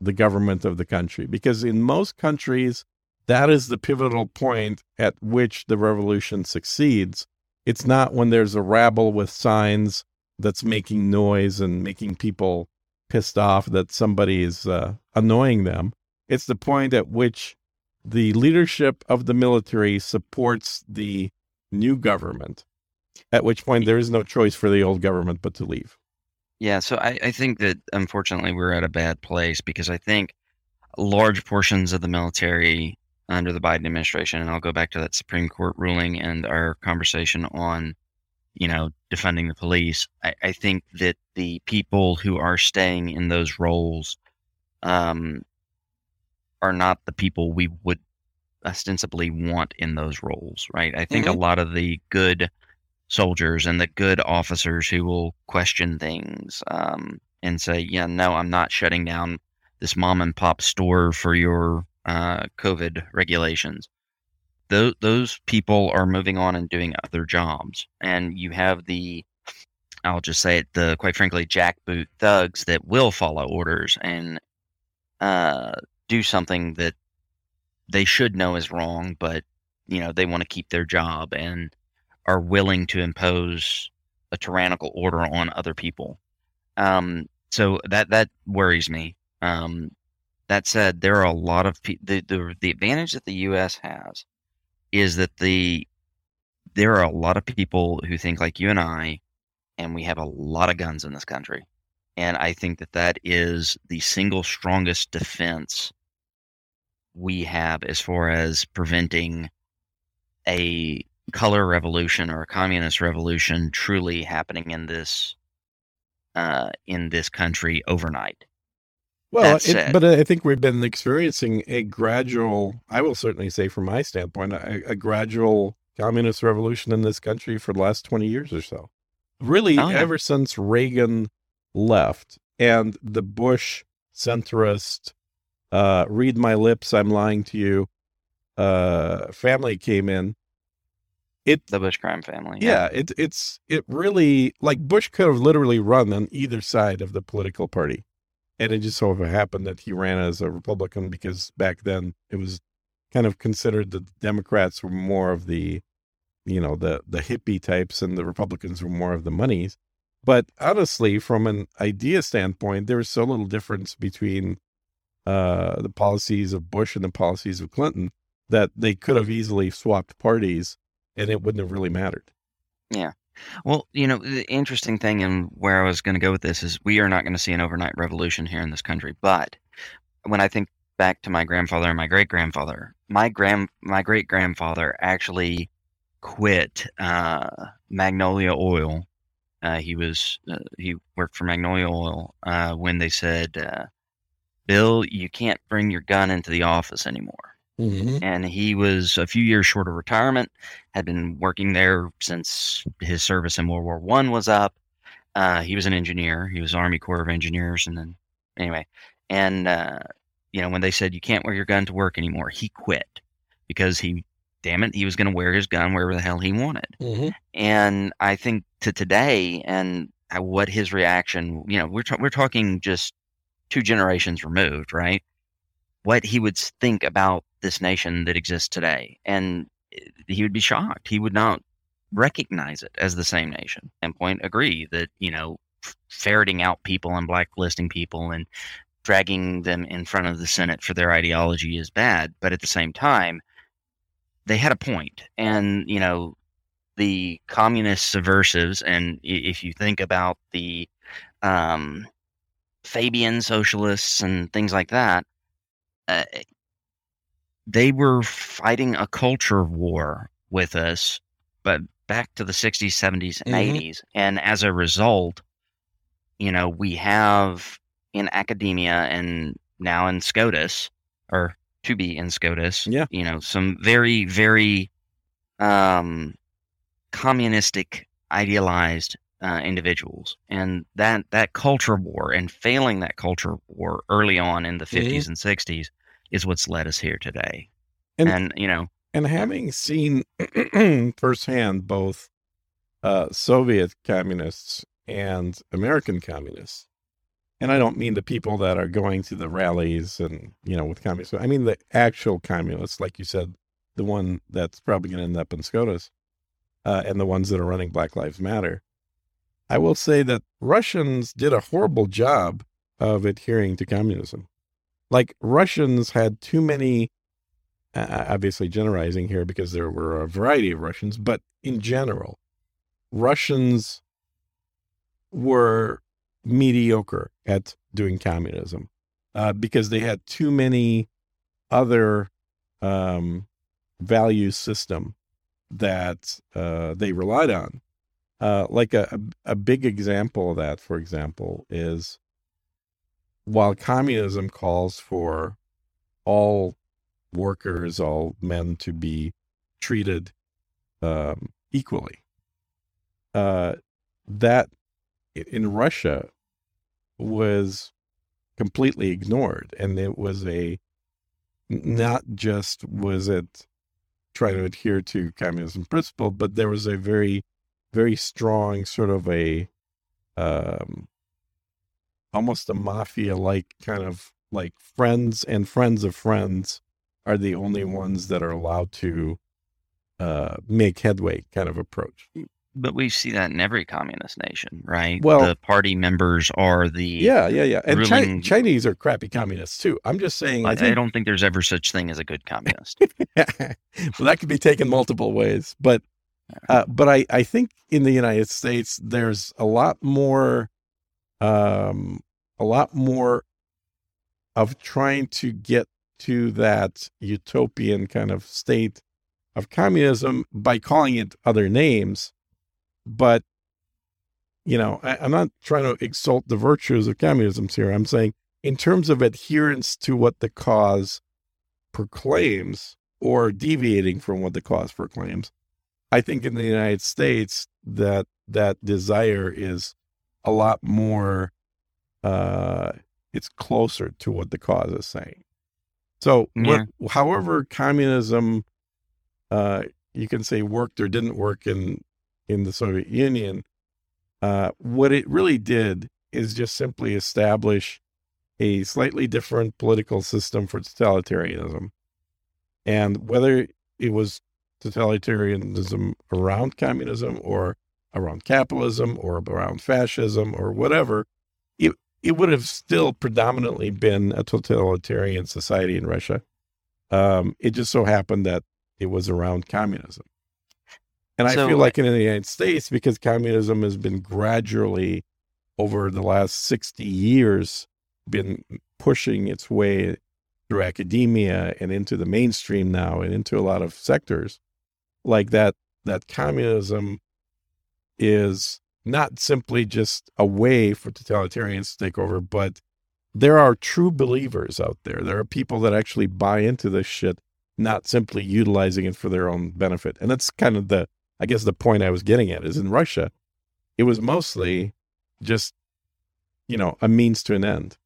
the government of the country? Because in most countries, that is the pivotal point at which the revolution succeeds. It's not when there's a rabble with signs that's making noise and making people pissed off that somebody is uh, annoying them. It's the point at which the leadership of the military supports the new government, at which point there is no choice for the old government but to leave. Yeah, so I, I think that unfortunately we're at a bad place because I think large portions of the military under the Biden administration, and I'll go back to that Supreme Court ruling and our conversation on, you know, defunding the police. I, I think that the people who are staying in those roles um, are not the people we would ostensibly want in those roles, right? I think a lot of the good soldiers and the good officers who will question things um, and say, "Yeah, no, I'm not shutting down this mom and pop store for your uh, COVID regulations." Those those people are moving on and doing other jobs, and you have the, I'll just say it, the quite frankly jackboot thugs that will follow orders and uh, do something that they should know is wrong, but you know they want to keep their job and are willing to impose a tyrannical order on other people. Um, so that that worries me. Um, that said, there are a lot of pe- the, the the advantage that the U.S. has is that the there are a lot of people who think like you and I, and we have a lot of guns in this country, and I think that that is the single strongest defense we have as far as preventing a color revolution or a communist revolution truly happening in this uh, in this country overnight. Well, it, but I think we've been experiencing a gradual, I will certainly say from my standpoint, a, a gradual communist revolution in this country for the last 20 years or so. Really, Oh, yeah. ever since Reagan left and the Bush centrist, uh, read my lips, I'm lying to you, uh, family came in. It The Bush crime family. yeah, it, it's it really like Bush could have literally run on either side of the political party, and it just so happened that he ran as a Republican because back then it was kind of considered that the Democrats were more of the, you know, the the hippie types, and the Republicans were more of the monies. But honestly, from an idea standpoint, there was so little difference between uh, the policies of Bush and the policies of Clinton that they could have easily swapped parties and it wouldn't have really mattered. Well, you know, the interesting thing and where I was going to go with this is we are not going to see an overnight revolution here in this country. But when I think back to my grandfather and my great grandfather, my grand my great grandfather actually quit uh, Magnolia Oil. Uh, he was uh, he worked for Magnolia Oil uh, when they said, uh, "Bill, you can't bring your gun into the office anymore." Mm-hmm. and he was a few years short of retirement. Had been working there since his service in World War One was up. Uh, he was an engineer. He was Army Corps of Engineers, and then anyway, and uh, you know when they said you can't wear your gun to work anymore, he quit because he damn it, he was going to wear his gun wherever the hell he wanted. Mm-hmm. And I think to today and what his reaction, you know, we're ta- we're talking just two generations removed, right? What he would think about this nation that exists today, and eh, he would be shocked. He would not recognize it as the same nation. And point agree that you know, ferreting out people and blacklisting people and dragging them in front of the Senate for their ideology is bad, but at the same time, they had a point. point, and you know, the communist subversives, and if you think about the um, Fabian socialists and things like that, uh, they were fighting a culture war with us, but back to the 60s, 70s, and Mhm. 80s. And as a result, you know, we have in academia and now in SCOTUS, or to be in SCOTUS, Yeah. you know, some very, very um, communistic, idealized uh, individuals, and that that culture war and failing that culture war early on in the 50s and 60s is what's led us here today. And- And, you know, And having seen firsthand both uh, Soviet communists and American communists, and I don't mean the people that are going to the rallies and, you know, with communists, I mean the actual communists, like you said, the one that's probably going to end up in SCOTUS, uh, and the ones that are running Black Lives Matter. I will say that Russians did a horrible job of adhering to communism. Like Russians had too many uh, obviously generalizing here because there were a variety of Russians, but in general, Russians were mediocre at doing communism uh, because they had too many other um, value system that uh, they relied on. Uh, like a, a, big example of that, for example, is while communism calls for all workers, all men to be treated um, equally. Uh, that in Russia was completely ignored, and it was a not just was it trying to adhere to communism principle, but there was a very, very strong sort of a um, almost a mafia like kind of like friends and friends of friends are the only ones that are allowed to uh, make headway kind of approach. but we see that in every communist nation, right? Well- the party members are the Yeah, yeah, yeah. And Chi- ruling- Chinese are crappy communists too. I'm just saying. I, I I don't think there's ever such thing as a good communist. well, that could be taken multiple ways, but uh, but I I think in the United States there's a lot more, um, a lot more of trying to get to that utopian kind of state of communism by calling it other names, but you know I, I'm not trying to exalt the virtues of communism here. I'm saying in terms of adherence to what the cause proclaims or deviating from what the cause proclaims. I think in the United States that that desire is a lot more uh it's closer to what the cause is saying. So what, however communism uh you can say worked or didn't work in in the Soviet Union, uh what it really did is just simply establish a slightly different political system for totalitarianism. And whether it was totalitarianism around communism or around capitalism or around fascism or whatever, it, it would have still predominantly been a totalitarian society in Russia. Um, it just so happened that it was around communism. And I So- feel like in the United States, because communism has been gradually over the last 60 years been pushing its way through academia and into the mainstream now and into a lot of sectors like that that communism is not simply just a way for totalitarians to take over but there are true believers out there. There are people that actually buy into this shit not simply utilizing it for their own benefit. And that's kind of the i guess the point i was getting at is in russia it was mostly just you know a means to an end.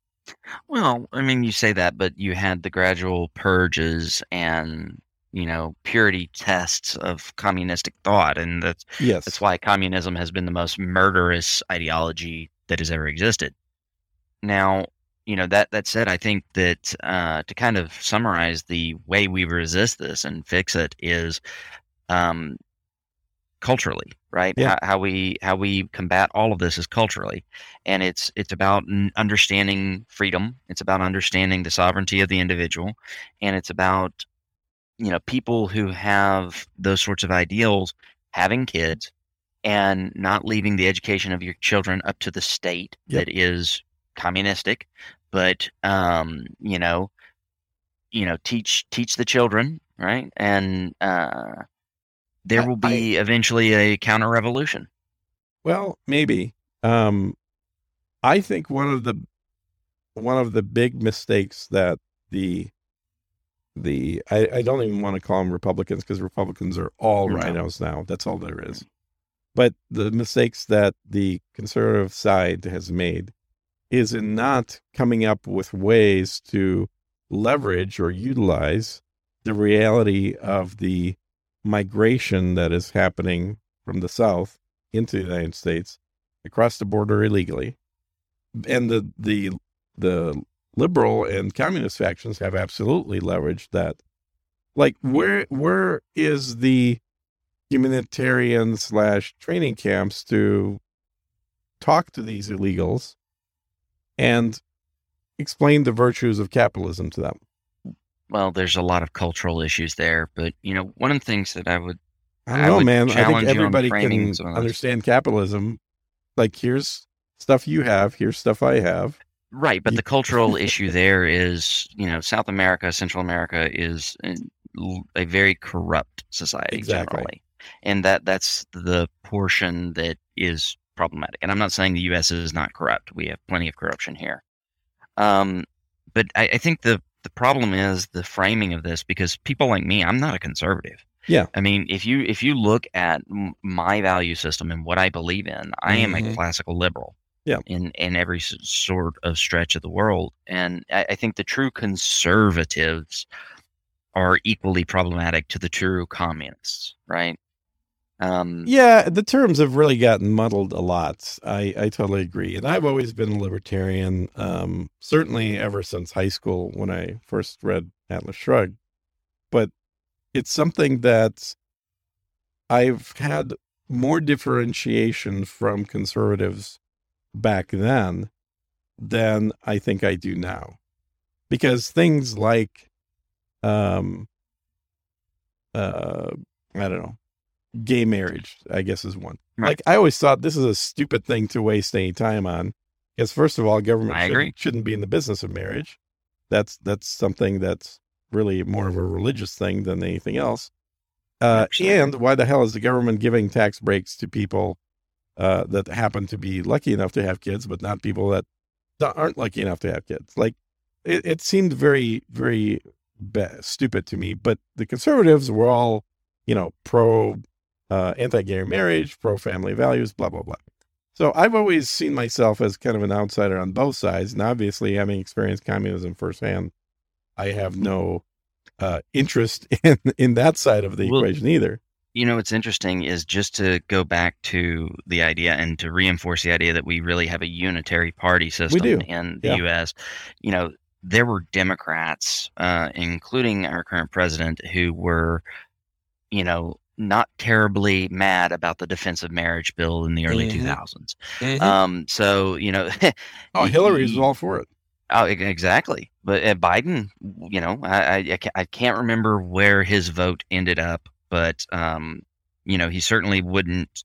Well, I mean, you say that, but you had the gradual purges and you know purity tests of communistic thought, and that's yes, that's why communism has been the most murderous ideology that has ever existed. Now, you know that that said, I think that uh, to kind of summarize the way we resist this and fix it is um, culturally, right? Yeah. How, how we how we combat all of this is culturally, and it's it's about understanding freedom. It's about understanding the sovereignty of the individual, and it's about you know people who have those sorts of ideals having kids and not leaving the education of your children up to the state Yep. that is communistic, but um, you know, you know, teach teach the children, right? And uh, there I- will be eventually a counter revolution. Well, maybe. Um, I think one of the one of the big mistakes that the the I, I don't even want to call them Republicans because Republicans are all No. rhinos now. That's all there is. But the mistakes that the conservative side has made is in not coming up with ways to leverage or utilize the reality of the migration that is happening from the South into the United States across the border illegally. And the the the liberal and communist factions have absolutely leveraged that. Like where where is the humanitarian slash training camps to talk to these illegals and explain the virtues of capitalism to them? Well, there's a lot of cultural issues there, but you know, one of the things that I would I don't I know, man. I think challenge everybody can some of those. understand capitalism. Like here's stuff you have, here's stuff I have. Right, but the cultural issue there is, you know, South America, Central America is a very corrupt society Exactly. generally, and that that's the portion that is problematic. And I'm not saying the U.S. is not corrupt; we have plenty of corruption here. Um, but I, I think the the problem is the framing of this because people like me, I'm not a conservative. Yeah. I mean, if you if you look at my value system and what I believe in, I am a Mhm. classical liberal Yeah. in in every sort of stretch of the world. And I, I think the true conservatives are equally problematic to the true communists, right? Um, Yeah, the terms have really gotten muddled a lot. I, I totally agree. And I've always been a libertarian, um, certainly ever since high school when I first read Atlas Shrugged. But it's something that I've had more differentiation from conservatives back then than I think I do now. Because things like um uh I don't know, gay marriage, I guess is one. Right. Like I always thought this is a stupid thing to waste any time on. Because first of all, government shouldn't, shouldn't be in the business of marriage. That's that's something that's really more of a religious thing than anything else. Uh, and why the hell is the government giving tax breaks to people uh, that happen to be lucky enough to have kids, but not people that that aren't lucky enough to have kids? Like it, it seemed very, very stupid to me. But the conservatives were all, you know, pro uh, anti-gay marriage, pro family values, blah blah blah. So I've always seen myself as kind of an outsider on both sides, and obviously, having experienced communism firsthand, I have no uh, interest in in that side of the Well, equation either. You know what's interesting is just to go back to the idea and to reinforce the idea that we really have a unitary party system in the Yeah. U.S. You know, there were Democrats, uh, including our current president, who were, you know, not terribly mad about the defense of marriage bill in the early Mhm. 2000s. Um, so you know, oh, Hillary's all for it. Oh, exactly. But uh, Biden, you know, I, I I can't remember where his vote ended up, but um, you know, he certainly wouldn't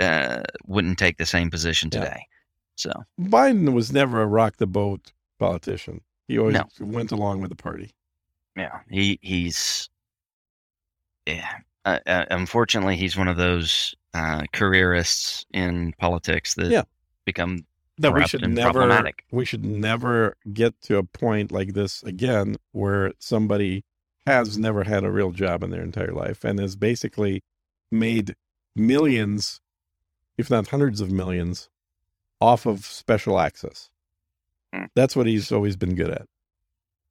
uh, wouldn't take the same position Yeah. today. So Biden was never a rock the boat politician. He always No. went along with the party. yeah, he he's yeah. Uh, uh, unfortunately, he's one of those uh, careerists in politics that Yeah. become No, we should and never problematic. we should never get to a point like this again where somebody has never had a real job in their entire life and has basically made millions, if not hundreds of millions, off of special access. Hmm. That's what he's always been good at.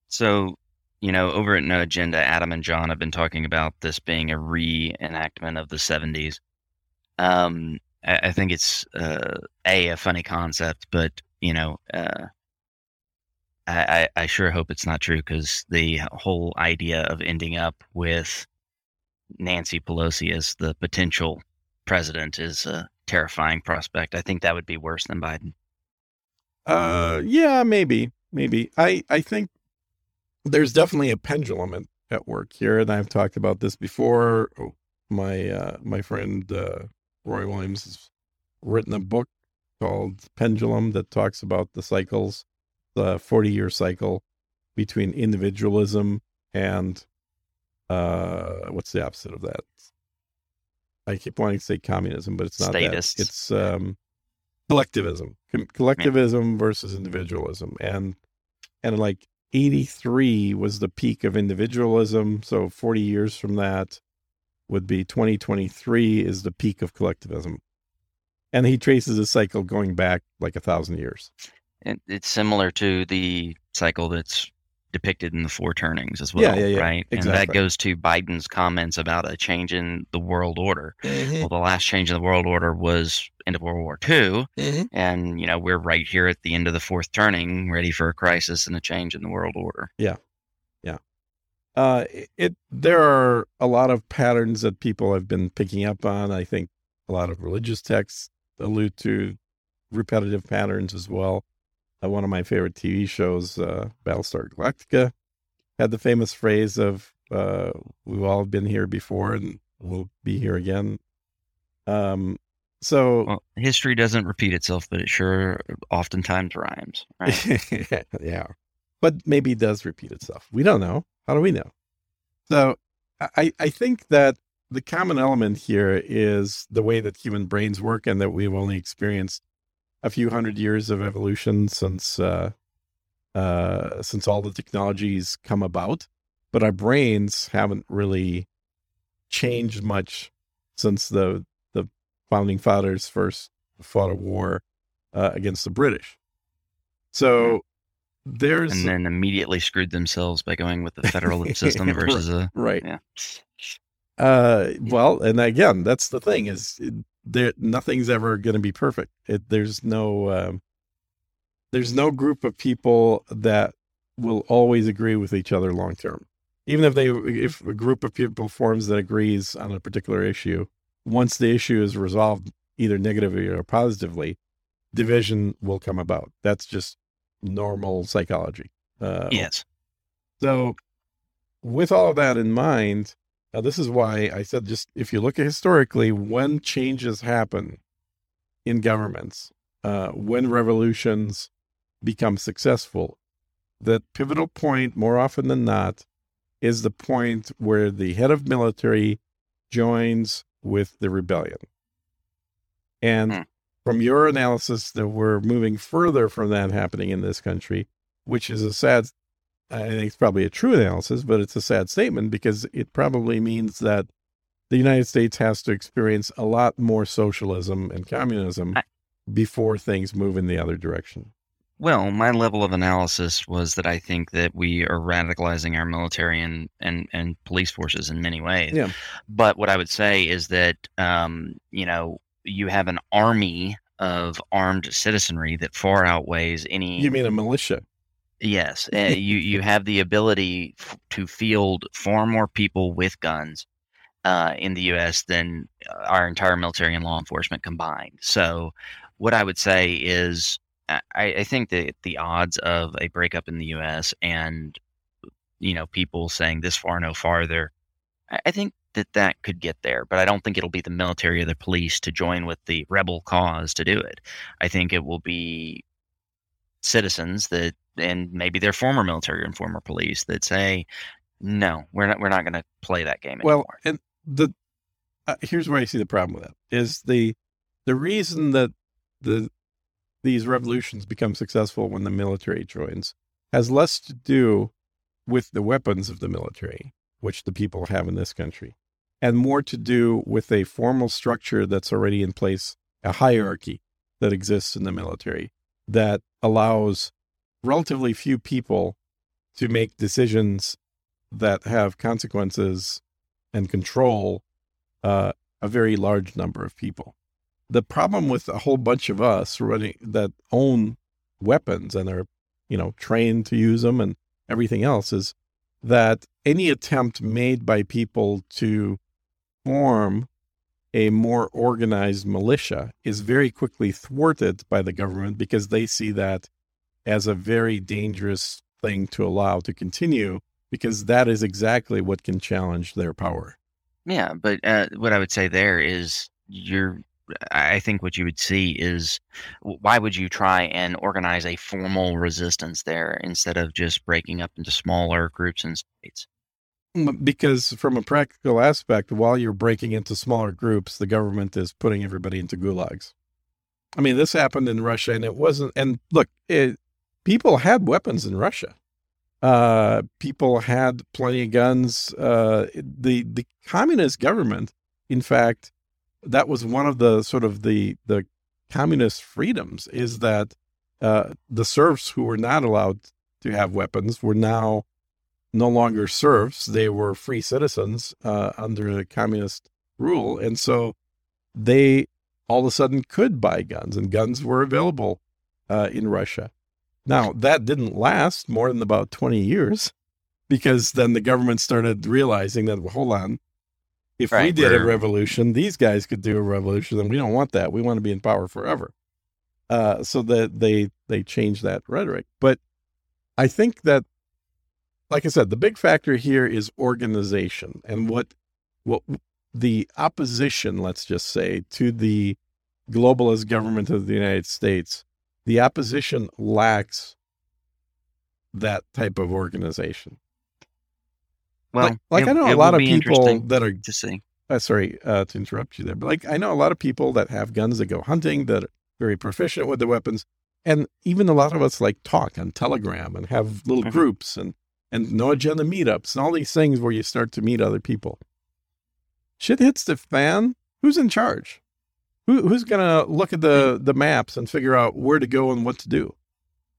So, you know, over at No Agenda, Adam and John have been talking about this being a reenactment of the 70s. Um, I, I think it's uh, a a funny concept, but you know, uh, I, I, I sure hope it's not true because the whole idea of ending up with Nancy Pelosi as the potential president is a terrifying prospect. I think that would be worse than Biden. Uh, yeah, maybe, maybe. I I think there's definitely a pendulum at, at work here, and I've talked about this before. Oh, my uh, my friend uh, Roy Williams has written a book called Pendulum that talks about the cycles, the 40 year cycle between individualism and uh, what's the opposite of that? I keep wanting to say communism, but it's not Statists. that. It's um, collectivism, Com- collectivism versus individualism, and and like 83 was the peak of individualism. So 40 years from that would be 2023 is the peak of collectivism. And he traces a cycle going back like a thousand years. And it's similar to the cycle that's depicted in the four turnings as well, Yeah, yeah, yeah. right? And that goes to Biden's comments about a change in the world order. Mm-hmm. Well, the last change in the world order was end of World War II, and you know we're right here at the end of the fourth turning, ready for a crisis and a change in the world order. Yeah, yeah. Uh, it there are a lot of patterns that people have been picking up on. I think a lot of religious texts allude to repetitive patterns as well. Uh, one of my favorite TV shows, uh, Battlestar Galactica, had the famous phrase of uh, "We've all been here before, and we'll be here again." Um, so Well, history doesn't repeat itself, but it sure oftentimes rhymes, right? yeah. But maybe it does repeat itself. We don't know. How do we know? So I, I think that the common element here is the way that human brains work and that we've only experienced a few hundred years of evolution since uh, uh, since all the technologies come about. But our brains haven't really changed much since the the founding fathers first fought a war uh, against the British. So there's and then immediately screwed themselves by going with the federal system versus a right. yeah. Uh, well, and again, that's the thing is there nothing's ever going to be perfect. It, there's no um, there's no group of people that will always agree with each other long term. Even if they if a group of people forms that agrees on a particular issue, once the issue is resolved either negatively or positively, division will come about. That's just normal psychology. Uh, Yes. so, with all of that in mind, now this is why I said just if you look at historically, when changes happen in governments, uh, when revolutions become successful, that pivotal point, more often than not, is the point where the head of military joins with the rebellion. And Hmm. from your analysis, that we're moving further from that happening in this country, which is a sad I think it's probably a true analysis, but it's a sad statement because it probably means that the United States has to experience a lot more socialism and communism I- before things move in the other direction. Well, my level of analysis was that I think that we are radicalizing our military and, and, and police forces in many ways. Yeah. But what I would say is that, um, you know, you have an army of armed citizenry that far outweighs any. You mean a militia? Yes, uh, you you have the ability f- to field far more people with guns uh, in the U.S. than uh, our entire military and law enforcement combined. So, what I would say is, I, I think that the odds of a breakup in the U.S. and you know people saying this far no farther, I, I think that that could get there, but I don't think it'll be the military or the police to join with the rebel cause to do it. I think it will be citizens that and maybe their former military and former police that say no we're not we're not going to play that game Well, and the uh, here's where I see the problem with that is the the reason that the these revolutions become successful when the military joins has less to do with the weapons of the military, which the people have in this country, and more to do with a formal structure that's already in place, a hierarchy that exists in the military that allows relatively few people to make decisions that have consequences and control uh, a very large number of people. The problem with a whole bunch of us running that own weapons and are, you know, trained to use them and everything else is that any attempt made by people to form a more organized militia is very quickly thwarted by the government because they see that as a very dangerous thing to allow to continue because that is exactly what can challenge their power. Yeah, but uh, what I would say there is you're I think what you would see is why would you try and organize a formal resistance there instead of just breaking up into smaller groups and states? Because, from a practical aspect, while you're breaking into smaller groups, the government is putting everybody into gulags. I mean, this happened in Russia, and it wasn't. And look, it, people had weapons in Russia. Uh, people had plenty of guns. Uh, the the communist government, in fact, that was one of the sort of the the communist freedoms is that uh, the serfs who were not allowed to have weapons were now no longer serfs; they were free citizens uh, under the communist rule, and so they all of a sudden could buy guns, and guns were available uh, in Russia. Now that didn't last more than about twenty years, because then the government started realizing that well, hold on, if right, we did a revolution, these guys could do a revolution, and we don't want that. We want to be in power forever. Uh, so that they they changed that rhetoric. But I think that, like I said, the big factor here is organization and what what the opposition, let's just say, to the globalist government of the United States, the opposition lacks that type of organization. Well, like, like it, I know a lot of people that are to see. Uh, sorry uh, to interrupt you there, but like I know a lot of people that have guns that go hunting that are very proficient with the weapons, and even a lot of us like talk on Telegram and have little mm-hmm. groups and and no agenda meetups and all these things where you start to meet other people. Shit hits the fan. Who's in charge? Who, who's gonna look at the the maps and figure out where to go and what to do?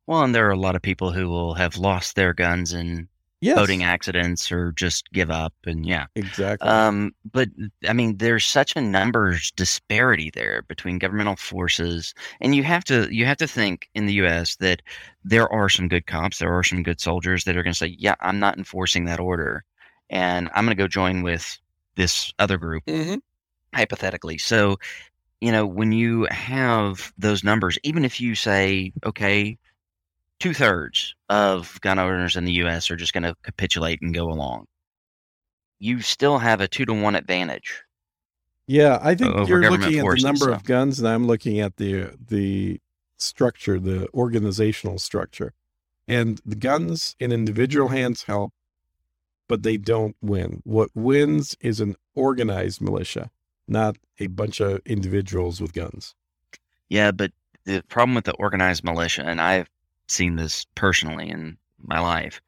Well, and there are a lot of people who will have lost their guns and yes. boating accidents or just give up and yeah exactly um, but i mean there's such a numbers disparity there between governmental forces and you have to you have to think in the us that there are some good cops there are some good soldiers that are going to say yeah i'm not enforcing that order and i'm going to go join with this other group mm-hmm. hypothetically so you know when you have those numbers even if you say okay two thirds of gun owners in the U.S. are just going to capitulate and go along. You still have a two to one advantage. Yeah, I think you're looking at the number of guns, and I'm looking at the the structure, the organizational structure, and the guns in individual hands help, but they don't win. What wins is an organized militia, not a bunch of individuals with guns. Yeah, but the problem with the organized militia, and I've seen this personally in my life.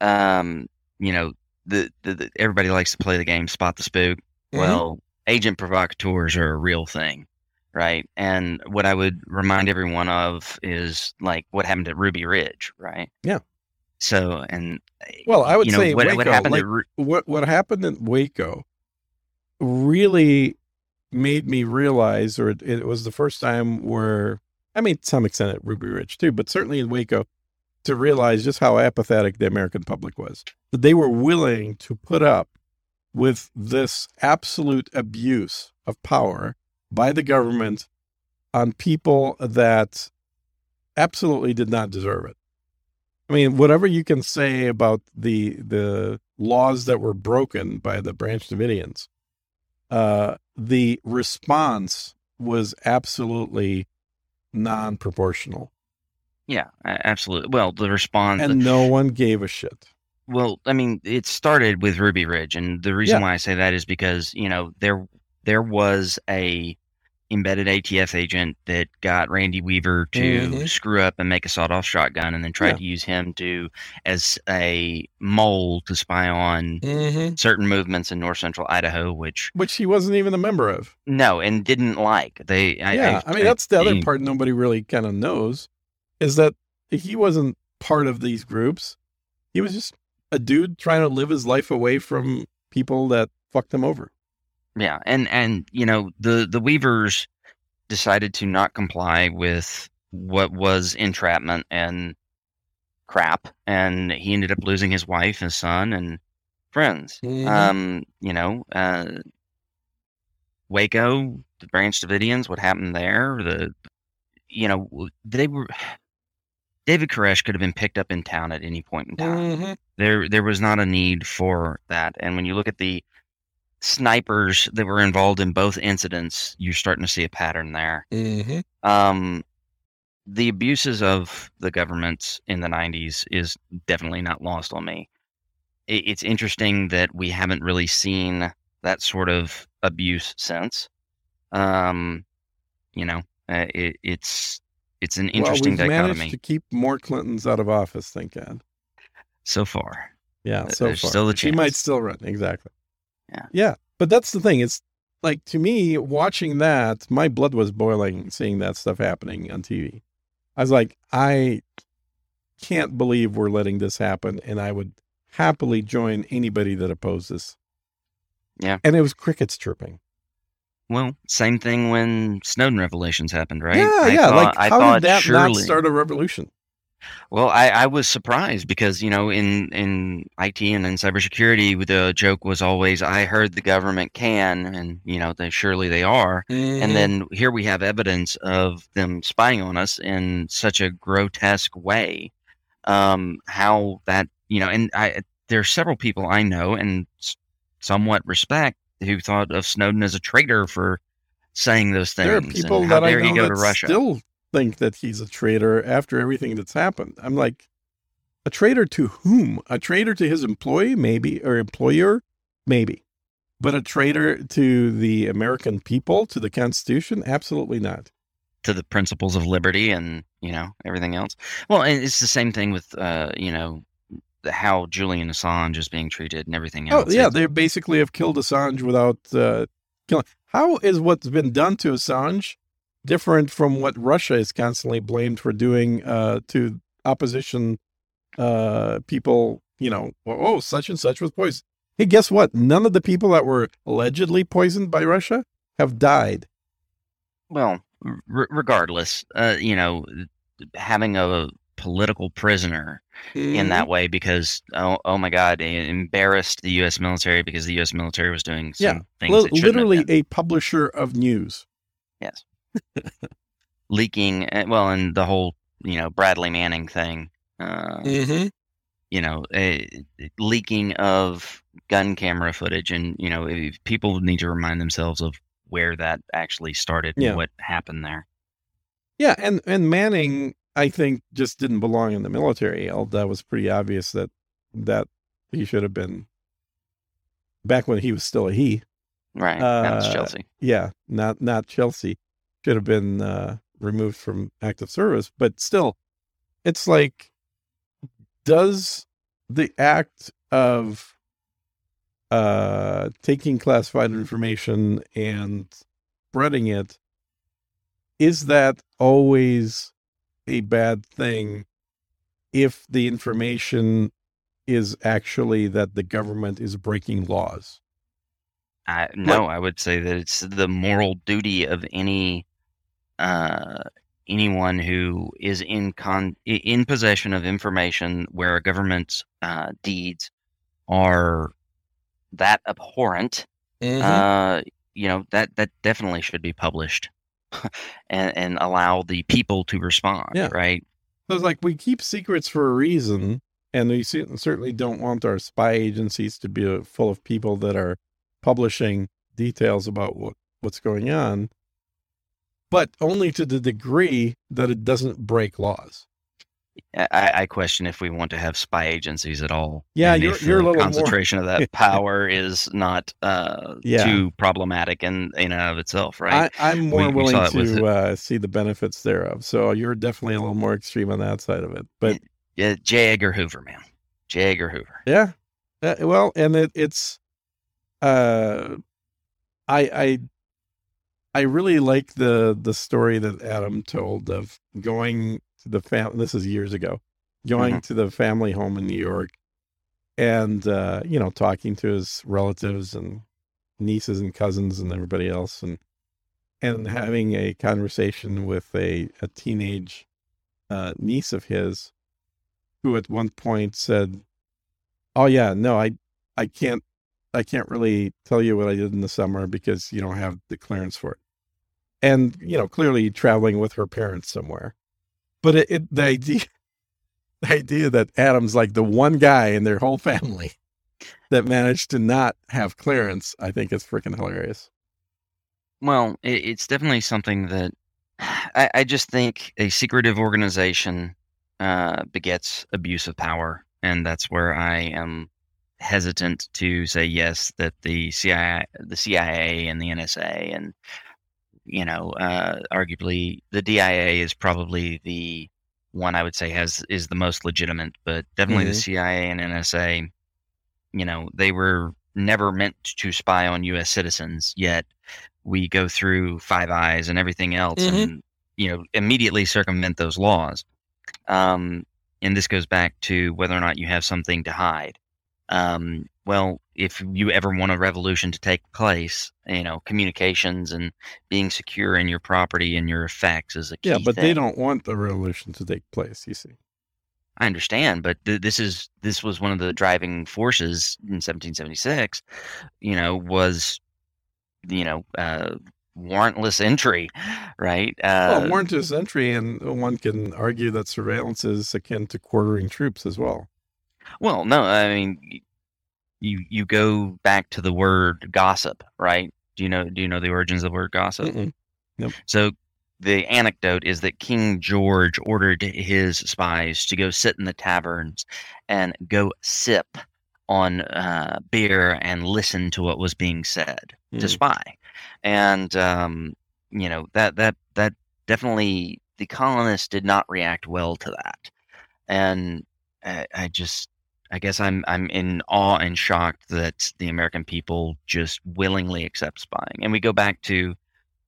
Um, you know, the, the, the, everybody likes to play the game spot the spook. Mm-hmm. Well, agent provocateurs are a real thing, right? And what I would remind everyone of is like what happened at Ruby Ridge, right? Yeah. So, and well, I would you know, say what, Waco, what happened like, Ru- what what happened in Waco really made me realize, or it, it was the first time where I mean, to some extent at Ruby Ridge too, but certainly in Waco, to realize just how apathetic the American public was. That they were willing to put up with this absolute abuse of power by the government on people that absolutely did not deserve it. I mean, whatever you can say about the the laws that were broken by the Branch Davidians, uh, the response was absolutely non-proportional. Yeah, absolutely. Well, the response and no one gave a shit. Well, I mean, it started with Ruby Ridge, and the reason yeah. why I say that is because you know there there was a embedded ATF agent that got Randy Weaver to mm-hmm. screw up and make a sawed-off shotgun, and then tried yeah. to use him to as a mole to spy on mm-hmm. certain movements in north central Idaho, which which he wasn't even a member of. No, and didn't like. They, yeah, I, I, I mean that's the other part nobody really kind of knows is that he wasn't part of these groups. He was just a dude trying to live his life away from people that fucked him over. Yeah, and and you know the the Weavers decided to not comply with what was entrapment and crap, and he ended up losing his wife, his son, and friends. Mhm. Um, you know, uh, Waco, the Branch Davidians, what happened there? The, you know, they were. David Koresh could have been picked up in town at any point in time. Mhm. There, there was not a need for that. And when you look at the snipers that were involved in both incidents, you're starting to see a pattern there. Mhm. Um, the abuses of the government in the 90s is definitely not lost on me. It, it's interesting that we haven't really seen that sort of abuse since. Um, you know, uh, it, it's it's an interesting well, we've managed dichotomy to keep more Clintons out of office, thank God. so far. Yeah, so there's far. still a chance. she might still run, exactly. Yeah. Yeah. But that's the thing. It's like to me, watching that, my blood was boiling seeing that stuff happening on TV. I was like, I can't believe we're letting this happen, and I would happily join anybody that opposes. Yeah. And it was crickets chirping. Well, same thing when Snowden revelations happened, right? Yeah, I yeah. thought- like I how thought did that surely, not start a revolution? Well, I, I was surprised because you know in in IT and in cybersecurity, the joke was always, "I heard the government can," and you know, they surely they are. Mm-hmm. And then here we have evidence of them spying on us in such a grotesque way. Um, how that you know, and I there are several people I know and somewhat respect who thought of Snowden as a traitor for saying those things. there are people how that I know to Russia. still think that he's a traitor after everything that's happened. I'm like, a traitor to whom? A traitor to his employee, maybe, or employer, maybe, but a traitor to the American people, to the Constitution, absolutely not. to the principles of liberty and you know everything else. Well, and it's the same thing with uh, you know how Julian Assange is being treated and everything else. Oh else. yeah, It's- they basically have killed Assange without uh, killing. How is what's been done to Assange different from what Russia is constantly blamed for doing uh, to opposition uh, people? You know, oh, such and such was poisoned. Hey, guess what? None of the people that were allegedly poisoned by Russia have died. well, r- regardless, uh, you know, having a political prisoner Mm-hmm. in that way because oh, oh my God, it embarrassed the U.S. military because the U.S. military was doing some Yeah, things Li- it shouldn't have literally been. a publisher of news. yes, leaking. uh, Well, and the whole you know Bradley Manning thing. Uh, Mm-hmm. you know, uh, leaking of gun camera footage, and you know, if people need to remind themselves of where that actually started Yeah. and what happened there. Yeah, and and Manning, I think, just didn't belong in the military. That was pretty obvious that that he should have been back when he was still a he. Right, that's Uh, Chelsea. Yeah, not not Chelsea. Should have been uh, removed from active service, but still, it's like, does the act of uh, taking classified information and spreading it is that always a bad thing if the information is actually that the government is breaking laws? I, no, I would say that it's the moral duty of any uh, anyone who is in con in possession of information where a government's uh, deeds are that abhorrent. Uh, you know that that definitely should be published and and allow the people to respond. Yeah. Right. So it's like we keep secrets for a reason, and we certainly don't want our spy agencies to be uh, full of people that are publishing details about what, what's going on, but only to the degree that it doesn't break laws. I, I question if we want to have spy agencies at all. Yeah, you're- you're a little more- concentration of that power is not uh, Yeah. too problematic in in and of itself, right? I, I'm more We- we willing with- to uh, see the benefits thereof. So you're definitely a little more extreme on that side of it. But yeah, J. Edgar Hoover, man, J. Edgar Hoover. Yeah. Uh, well, and it, it's, uh, I, I, I really like the, the story that Adam told of going to the fam. This is years ago, going Mhm. to the family home in New York and uh, you know, talking to his relatives and nieces and cousins and everybody else, and and having a conversation with a a teenage uh, niece of his, who at one point said, "Oh yeah, no, I I can't I can't really tell you what I did in the summer because you don't have the clearance for it." And you know, clearly traveling with her parents somewhere, but it, it the idea the idea that Adam's like the one guy in their whole family that managed to not have clearance, I think is freaking hilarious. Well, it, it's definitely something that I, I, just think a secretive organization uh, begets abuse of power, and that's where I am hesitant to say yes that the CIA, the CIA, and the NSA, and you know, uh, arguably the DIA is probably the one I would say has is the most legitimate, but definitely mm-hmm. the CIA and NSA, you know, they were never meant to spy on U.S. citizens. Yet we go through Five Eyes and everything else, mm-hmm. and you know, immediately circumvent those laws. Um, and this goes back to whether or not you have something to hide. Um, well, if you ever want a revolution to take place, you know, communications and being secure in your property and your effects is a key. Yeah, but thing. they don't want the revolution to take place. You see. I understand, but th- this is this was one of the driving forces in 1776. You know, was you know uh, warrantless entry, right? Uh, well, warrantless entry, and one can argue that surveillance is akin to quartering troops as well. Well, no, I mean, you you go back to the word gossip, right? Do you know do you know the origins of the word gossip? Nope. So the anecdote is that King George ordered his spies to go sit in the taverns and go sip on uh, beer and listen to what was being said mm. to spy, and um, you know that that that definitely the colonists did not react well to that, and I, I just I guess I'm I'm in awe and shocked that the American people just willingly accept spying. And we go back to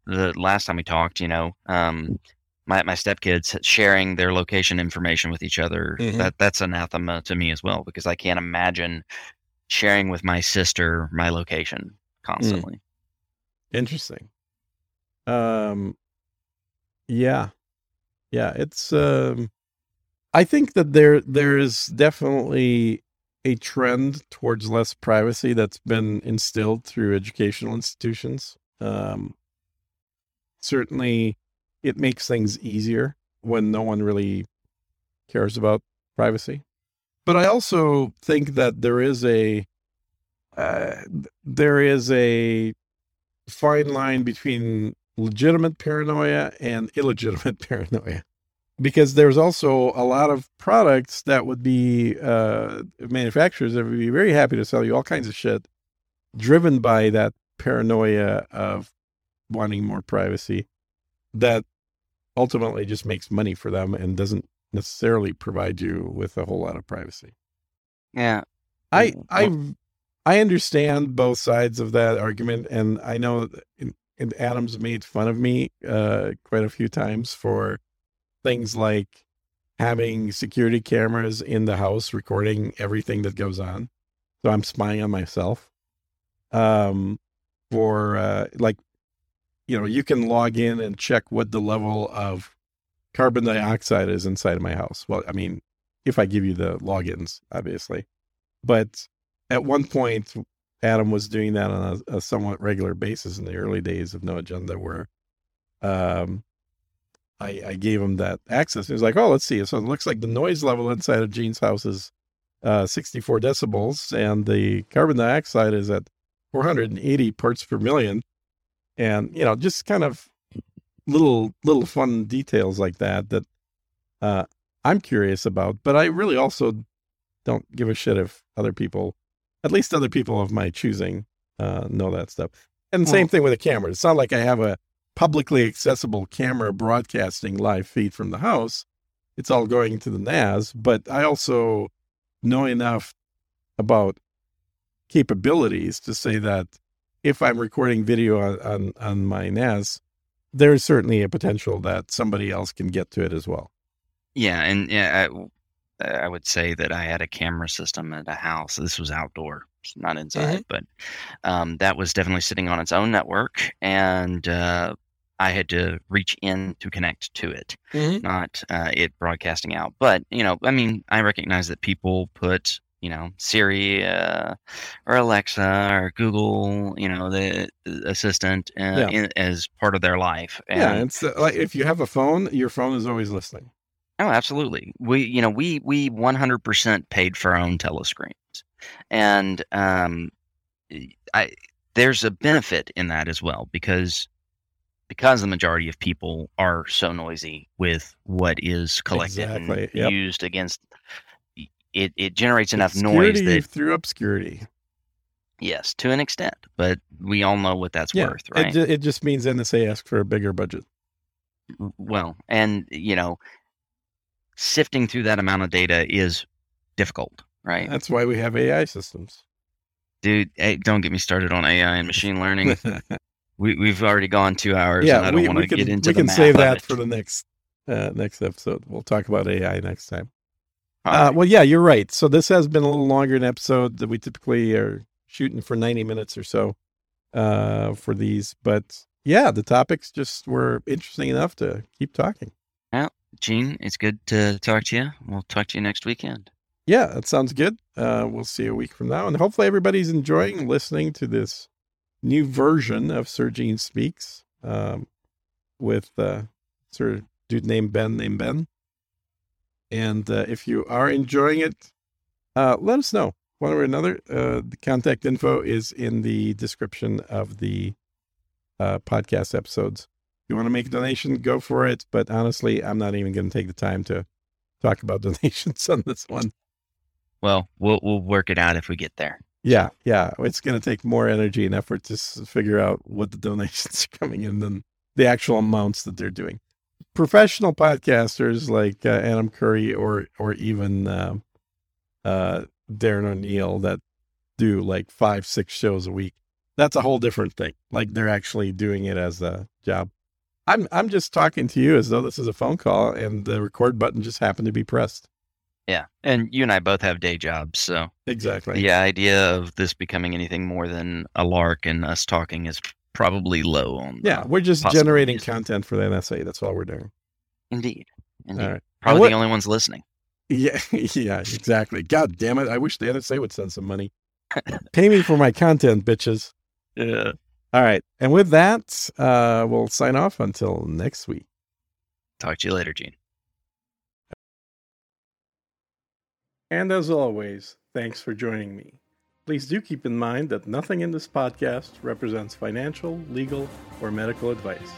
the last time we talked. You know, um, my my stepkids sharing their location information with each other. Mm-hmm. That that's anathema to me as well because I can't imagine sharing with my sister my location constantly. Mm. Interesting. Um, yeah, yeah, it's um I think that there there is definitely a trend towards less privacy that's been instilled through educational institutions. Um, certainly, it makes things easier when no one really cares about privacy. But I also think that there is a uh, there is a fine line between legitimate paranoia and illegitimate paranoia because there's also a lot of products that would be uh, manufacturers that would be very happy to sell you all kinds of shit driven by that paranoia of wanting more privacy that ultimately just makes money for them and doesn't necessarily provide you with a whole lot of privacy. Yeah. I I I understand both sides of that argument and I know and Adams made fun of me uh, quite a few times for things like having security cameras in the house recording everything that goes on. So I'm spying on myself. Um, for uh, like, you know, you can log in and check what the level of carbon dioxide is inside of my house. Well, I mean, if I give you the logins, obviously. But at one point, Adam was doing that on a, a somewhat regular basis in the early days of No Agenda, where um, I, I gave him that access. He was like, "Oh, let's see." So it looks like the noise level inside of Gene's house is uh, 64 decibels, and the carbon dioxide is at 480 parts per million. And you know, just kind of little little fun details like that that uh, I'm curious about. But I really also don't give a shit if other people, at least other people of my choosing, uh, know that stuff. And well, same thing with the camera. It's not like I have a publicly accessible camera broadcasting live feed from the house. It's all going to the NAS, but I also know enough about capabilities to say that if I'm recording video on, on, on my NAS, there's certainly a potential that somebody else can get to it as well. Yeah, and yeah, I would say that I had a camera system at a house. This was outdoor, not inside, mm-hmm. but um, that was definitely sitting on its own network, and uh, I had to reach in to connect to it, mm-hmm. not uh, it broadcasting out. But you know, I mean, I recognize that people put you know Siri uh, or Alexa or Google, you know, the assistant uh, yeah. in, as part of their life. And, yeah, it's uh, like if you have a phone, your phone is always listening. Oh, absolutely. We, you know, we we 100% paid for our own telescreens, and um, I there's a benefit in that as well because because the majority of people are so noisy with what is collected exactly. and yep. used against it, it generates enough obscurity noise that through obscurity. Yes, to an extent, but we all know what that's yeah, worth, right? It, it just means NSA asked for a bigger budget. Well, and you know, sifting through that amount of data is difficult, right? That's why we have AI systems. Dude, hey, don't get me started on AI and machine learning. we we've already gone two hours. Yeah, and I don't want to get into. It. We can save that for the next uh, next episode. We'll talk about AI next time. Uh, well, yeah, you're right. So this has been a little longer an episode that we typically are shooting for 90 minutes or so uh, for these. But yeah, the topics just were interesting enough to keep talking. Yeah, Gene, it's good to talk to you. We'll talk to you next weekend. Yeah, that sounds good. Uh, we'll see you a week from now. And hopefully everybody's enjoying listening to this new version of Sir Gene Speaks um, with uh, Sir Dude named Ben, named Ben. And uh, if you are enjoying it, uh, let us know one way or another. Uh, the contact info is in the description of the uh, podcast episodes. If you want to make a donation, go for it. But honestly, I'm not even going to take the time to talk about donations on this one. Well, we'll we'll work it out if we get there. Yeah, yeah. It's going to take more energy and effort to figure out what the donations are coming in than the actual amounts that they're doing professional podcasters like uh, Adam Curry or or even uh, uh, Darren O'Neill that do like five six shows a week. That's a whole different thing. Like they're actually doing it as a job. I'm I'm just talking to you as though this is a phone call and the record button just happened to be pressed. Yeah, and you and I both have day jobs, so exactly the idea of this becoming anything more than a lark and us talking is probably low on. Yeah, we're just generating content for the NSA. That's all we're doing. Indeed. Indeed. Probably what, the only ones listening. Yeah, yeah, exactly. God damn it! I wish the NSA would send some money. Pay me for my content, bitches. Yeah. All right, and with that, uh, we'll sign off until next week. Talk to you later, Gene. And as always, thanks for joining me. Please do keep in mind that nothing in this podcast represents financial, legal, or medical advice.